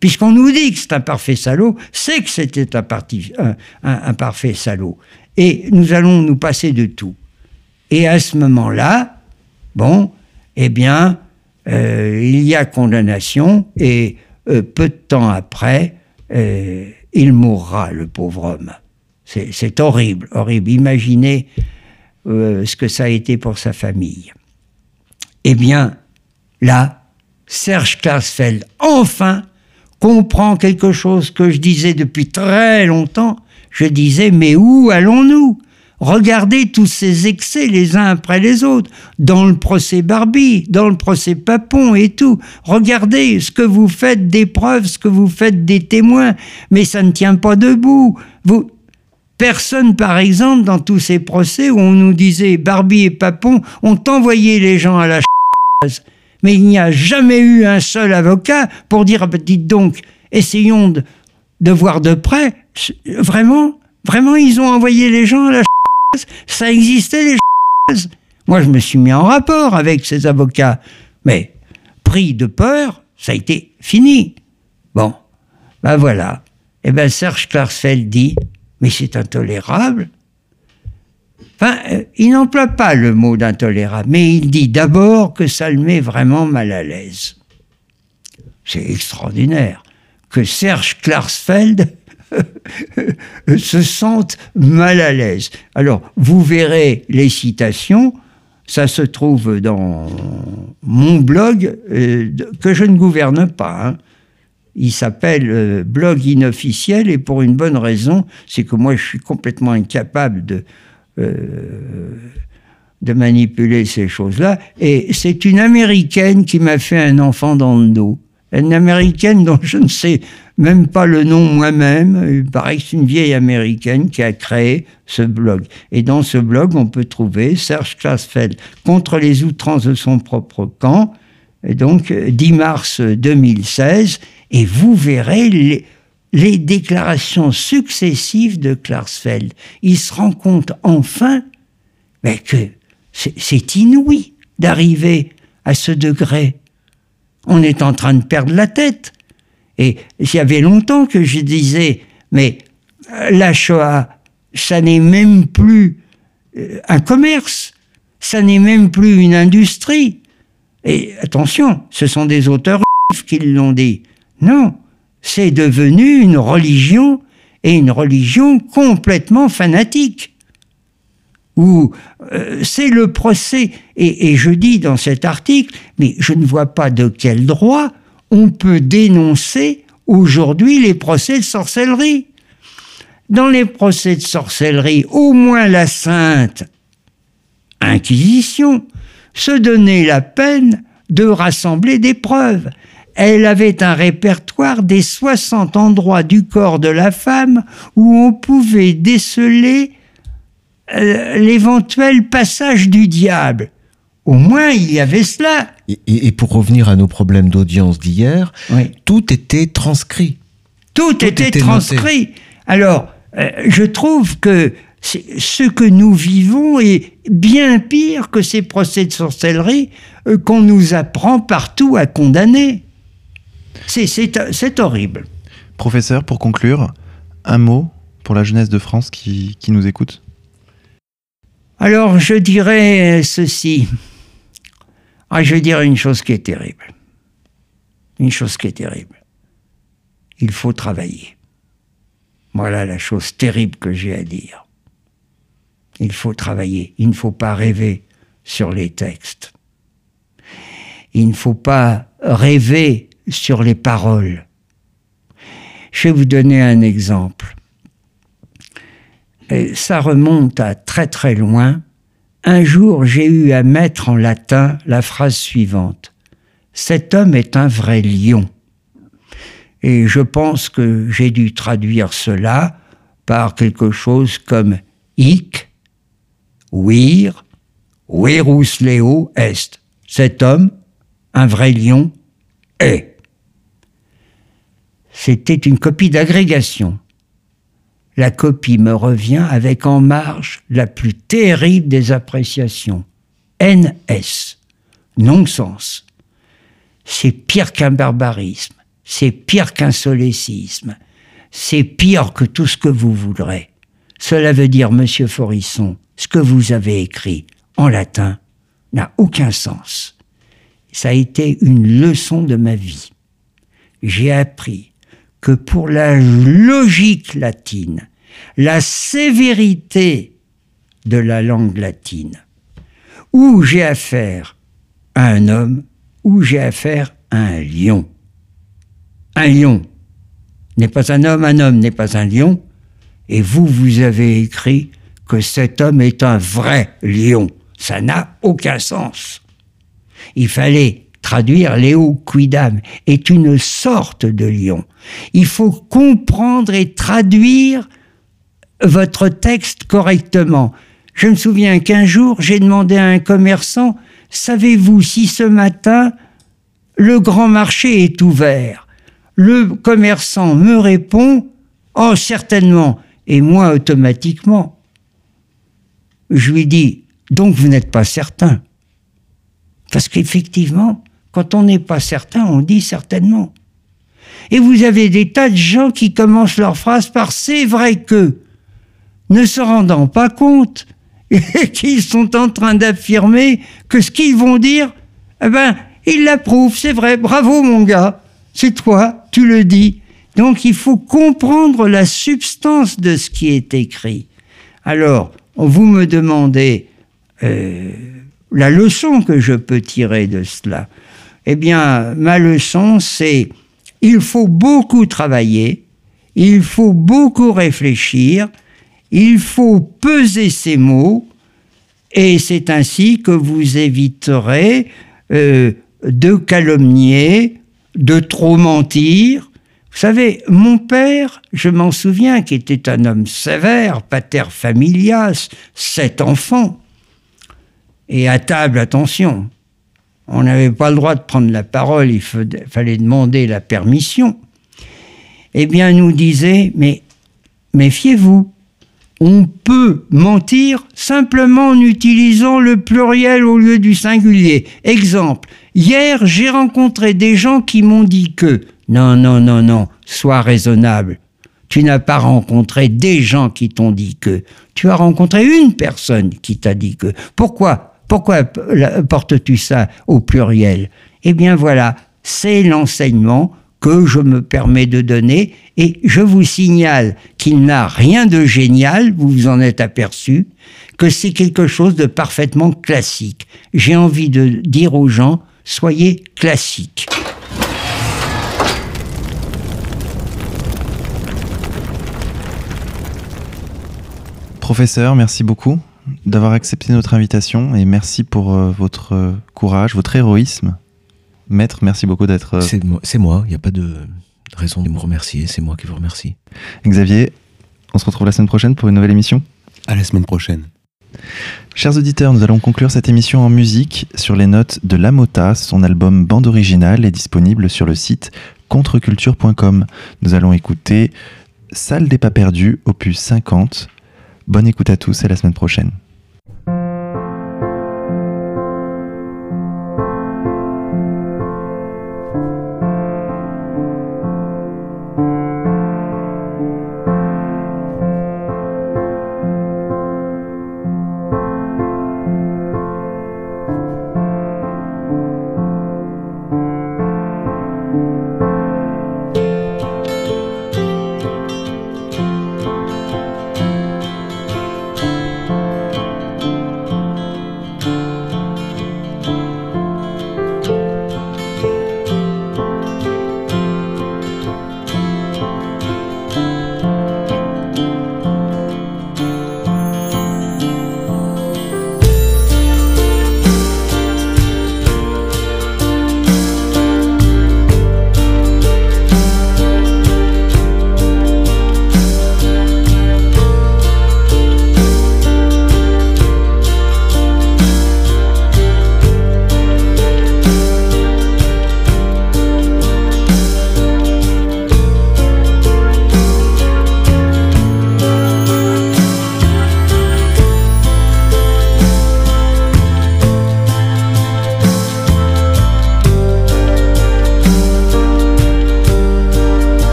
puisqu'on nous dit que c'est un parfait salaud, c'est que c'était un, parfait salaud. Et nous allons nous passer de tout. Et à ce moment-là, bon, eh bien, euh, il y a condamnation et euh, peu de temps après, euh, il mourra, le pauvre homme. C'est horrible, horrible. Imaginez ce que ça a été pour sa famille. Eh bien, là, Serge Klarsfeld, enfin, comprend quelque chose que je disais depuis très longtemps. Je disais, mais où allons-nous? Regardez tous ces excès les uns après les autres, dans le procès Barbie, dans le procès Papon et tout. Regardez ce que vous faites des preuves, ce que vous faites des témoins, mais ça ne tient pas debout. Vous, Personne, par exemple, dans tous ces procès où on nous disait Barbie et Papon ont envoyé les gens à la mais il n'y a jamais eu un seul avocat pour dire, ah ben, dites donc, essayons de, voir de près. Vraiment, vraiment, ils ont envoyé les gens à la ça existait les Moi, je me suis mis en rapport avec ces avocats, mais pris de peur, ça a été fini. Bon, ben voilà. Eh bien, Serge Klarsfeld dit, mais c'est intolérable. Enfin, euh, il n'emploie pas le mot d'intolérable, mais il dit d'abord que ça le met vraiment mal à l'aise. C'est extraordinaire que Serge Klarsfeld se sente mal à l'aise. Alors, vous verrez les citations, ça se trouve dans mon blog euh, que je ne gouverne pas. Hein. Il s'appelle euh, Blog inofficiel et pour une bonne raison, c'est que moi je suis complètement incapable de de manipuler ces choses-là. Et c'est une américaine qui m'a fait un enfant dans le dos. une américaine dont je ne sais même pas le nom moi-même. Il paraît que c'est une vieille américaine qui a créé ce blog. Et dans ce blog, on peut trouver Serge Klaasfeld contre les outrances de son propre camp, et donc 10 mars 2016, et vous verrez les, les déclarations successives de Klarsfeld. Il se rend compte enfin mais que c'est inouï d'arriver à ce degré. On est en train de perdre la tête. Et il y avait longtemps que je disais, mais euh, la Shoah, ça n'est même plus euh, un commerce, ça n'est même plus une industrie. Et attention, ce sont des auteurs qui l'ont dit. Non, c'est devenu une religion et une religion complètement fanatique. Où euh, c'est le procès, et, et je dis dans cet article, mais je ne vois pas de quel droit on peut dénoncer aujourd'hui les procès de sorcellerie. Dans les procès de sorcellerie, au moins la Sainte Inquisition se donnait la peine de rassembler des preuves. Elle avait un répertoire des 60 endroits du corps de la femme où on pouvait déceler euh, l'éventuel passage du diable. Au moins, il y avait cela. Et, pour revenir à nos problèmes d'audience d'hier, tout était transcrit. Tout, était, transcrit. Alors, euh, je trouve que ce que nous vivons est bien pire que ces procès de sorcellerie euh, qu'on nous apprend partout à condamner. C'est horrible. Professeur, pour conclure, un mot pour la jeunesse de France qui, qui nous écoute Alors, je dirais ceci. Ah, je dire une chose qui est terrible. Une chose qui est terrible. Il faut travailler. Voilà la chose terrible que j'ai à dire. Il faut travailler. Il ne faut pas rêver sur les textes. Il ne faut pas rêver sur les paroles. Je vais vous donner un exemple. Et ça remonte à très très loin. Un jour, j'ai eu à mettre en latin la phrase suivante. Cet homme est un vrai lion. Et je pense que j'ai dû traduire cela par quelque chose comme hic, wir, virus leo est. Cet homme, un vrai lion, est. C'était une copie d'agrégation la copie me revient avec en marge la plus terrible des appréciations. NS, non-sens. C'est pire qu'un barbarisme, c'est pire qu'un solécisme, c'est pire que tout ce que vous voudrez. Cela veut dire, monsieur Forisson, ce que vous avez écrit en latin n'a aucun sens. Ça a été une leçon de ma vie. J'ai appris que pour la logique latine, la sévérité de la langue latine, où j'ai affaire à un homme, où j'ai affaire à un lion. Un lion n'est pas un homme, un homme n'est pas un lion, et vous, vous avez écrit que cet homme est un vrai lion. Ça n'a aucun sens. Il fallait traduire Léo Quidam, est une sorte de lion. Il faut comprendre et traduire votre texte correctement. Je me souviens qu'un jour, j'ai demandé à un commerçant, savez-vous si ce matin, le grand marché est ouvert? Le commerçant me répond, oh certainement, et moi automatiquement. Je lui dis, donc vous n'êtes pas certain. Parce qu'effectivement, quand on n'est pas certain, on dit certainement. Et vous avez des tas de gens qui commencent leur phrase par c'est vrai que, ne se rendant pas compte qu'ils sont en train d'affirmer que ce qu'ils vont dire, eh ben, ils l'approuvent, c'est vrai, bravo mon gars, c'est toi, tu le dis. Donc il faut comprendre la substance de ce qui est écrit. Alors, vous me demandez euh, la leçon que je peux tirer de cela. Eh bien, ma leçon, c'est il faut beaucoup travailler, il faut beaucoup réfléchir, il faut peser ses mots, et c'est ainsi que vous éviterez euh, de calomnier, de trop mentir. Vous savez, mon père, je m'en souviens, qui était un homme sévère, pater familias, sept enfants. Et à table, attention, on n'avait pas le droit de prendre la parole, il fallait demander la permission. Eh bien, nous disait, mais méfiez-vous, on peut mentir simplement en utilisant le pluriel au lieu du singulier. Exemple, hier j'ai rencontré des gens qui m'ont dit que... Non, non, non, non, sois raisonnable. Tu n'as pas rencontré des gens qui t'ont dit que. Tu as rencontré une personne qui t'a dit que. Pourquoi Pourquoi portes-tu ça au pluriel? Eh bien voilà, c'est l'enseignement que je me permets de donner et je vous signale qu'il n'a rien de génial, vous vous en êtes aperçu, que c'est quelque chose de parfaitement classique. J'ai envie de dire aux gens, soyez classiques. Professeur, merci beaucoup d'avoir accepté notre invitation et merci pour euh, votre courage, votre héroïsme Maître, merci beaucoup d'être. Euh, c'est moi, il n'y a pas de raison de me remercier, c'est moi qui vous remercie. Xavier, on se retrouve la semaine prochaine pour une nouvelle émission À la semaine prochaine. Chers auditeurs, nous allons conclure cette émission en musique sur les notes de Lamota. Son album Bande originale est disponible sur le site contreculture.com. Nous allons écouter Salle des pas perdus, opus 50. Bonne écoute à tous et à la semaine prochaine.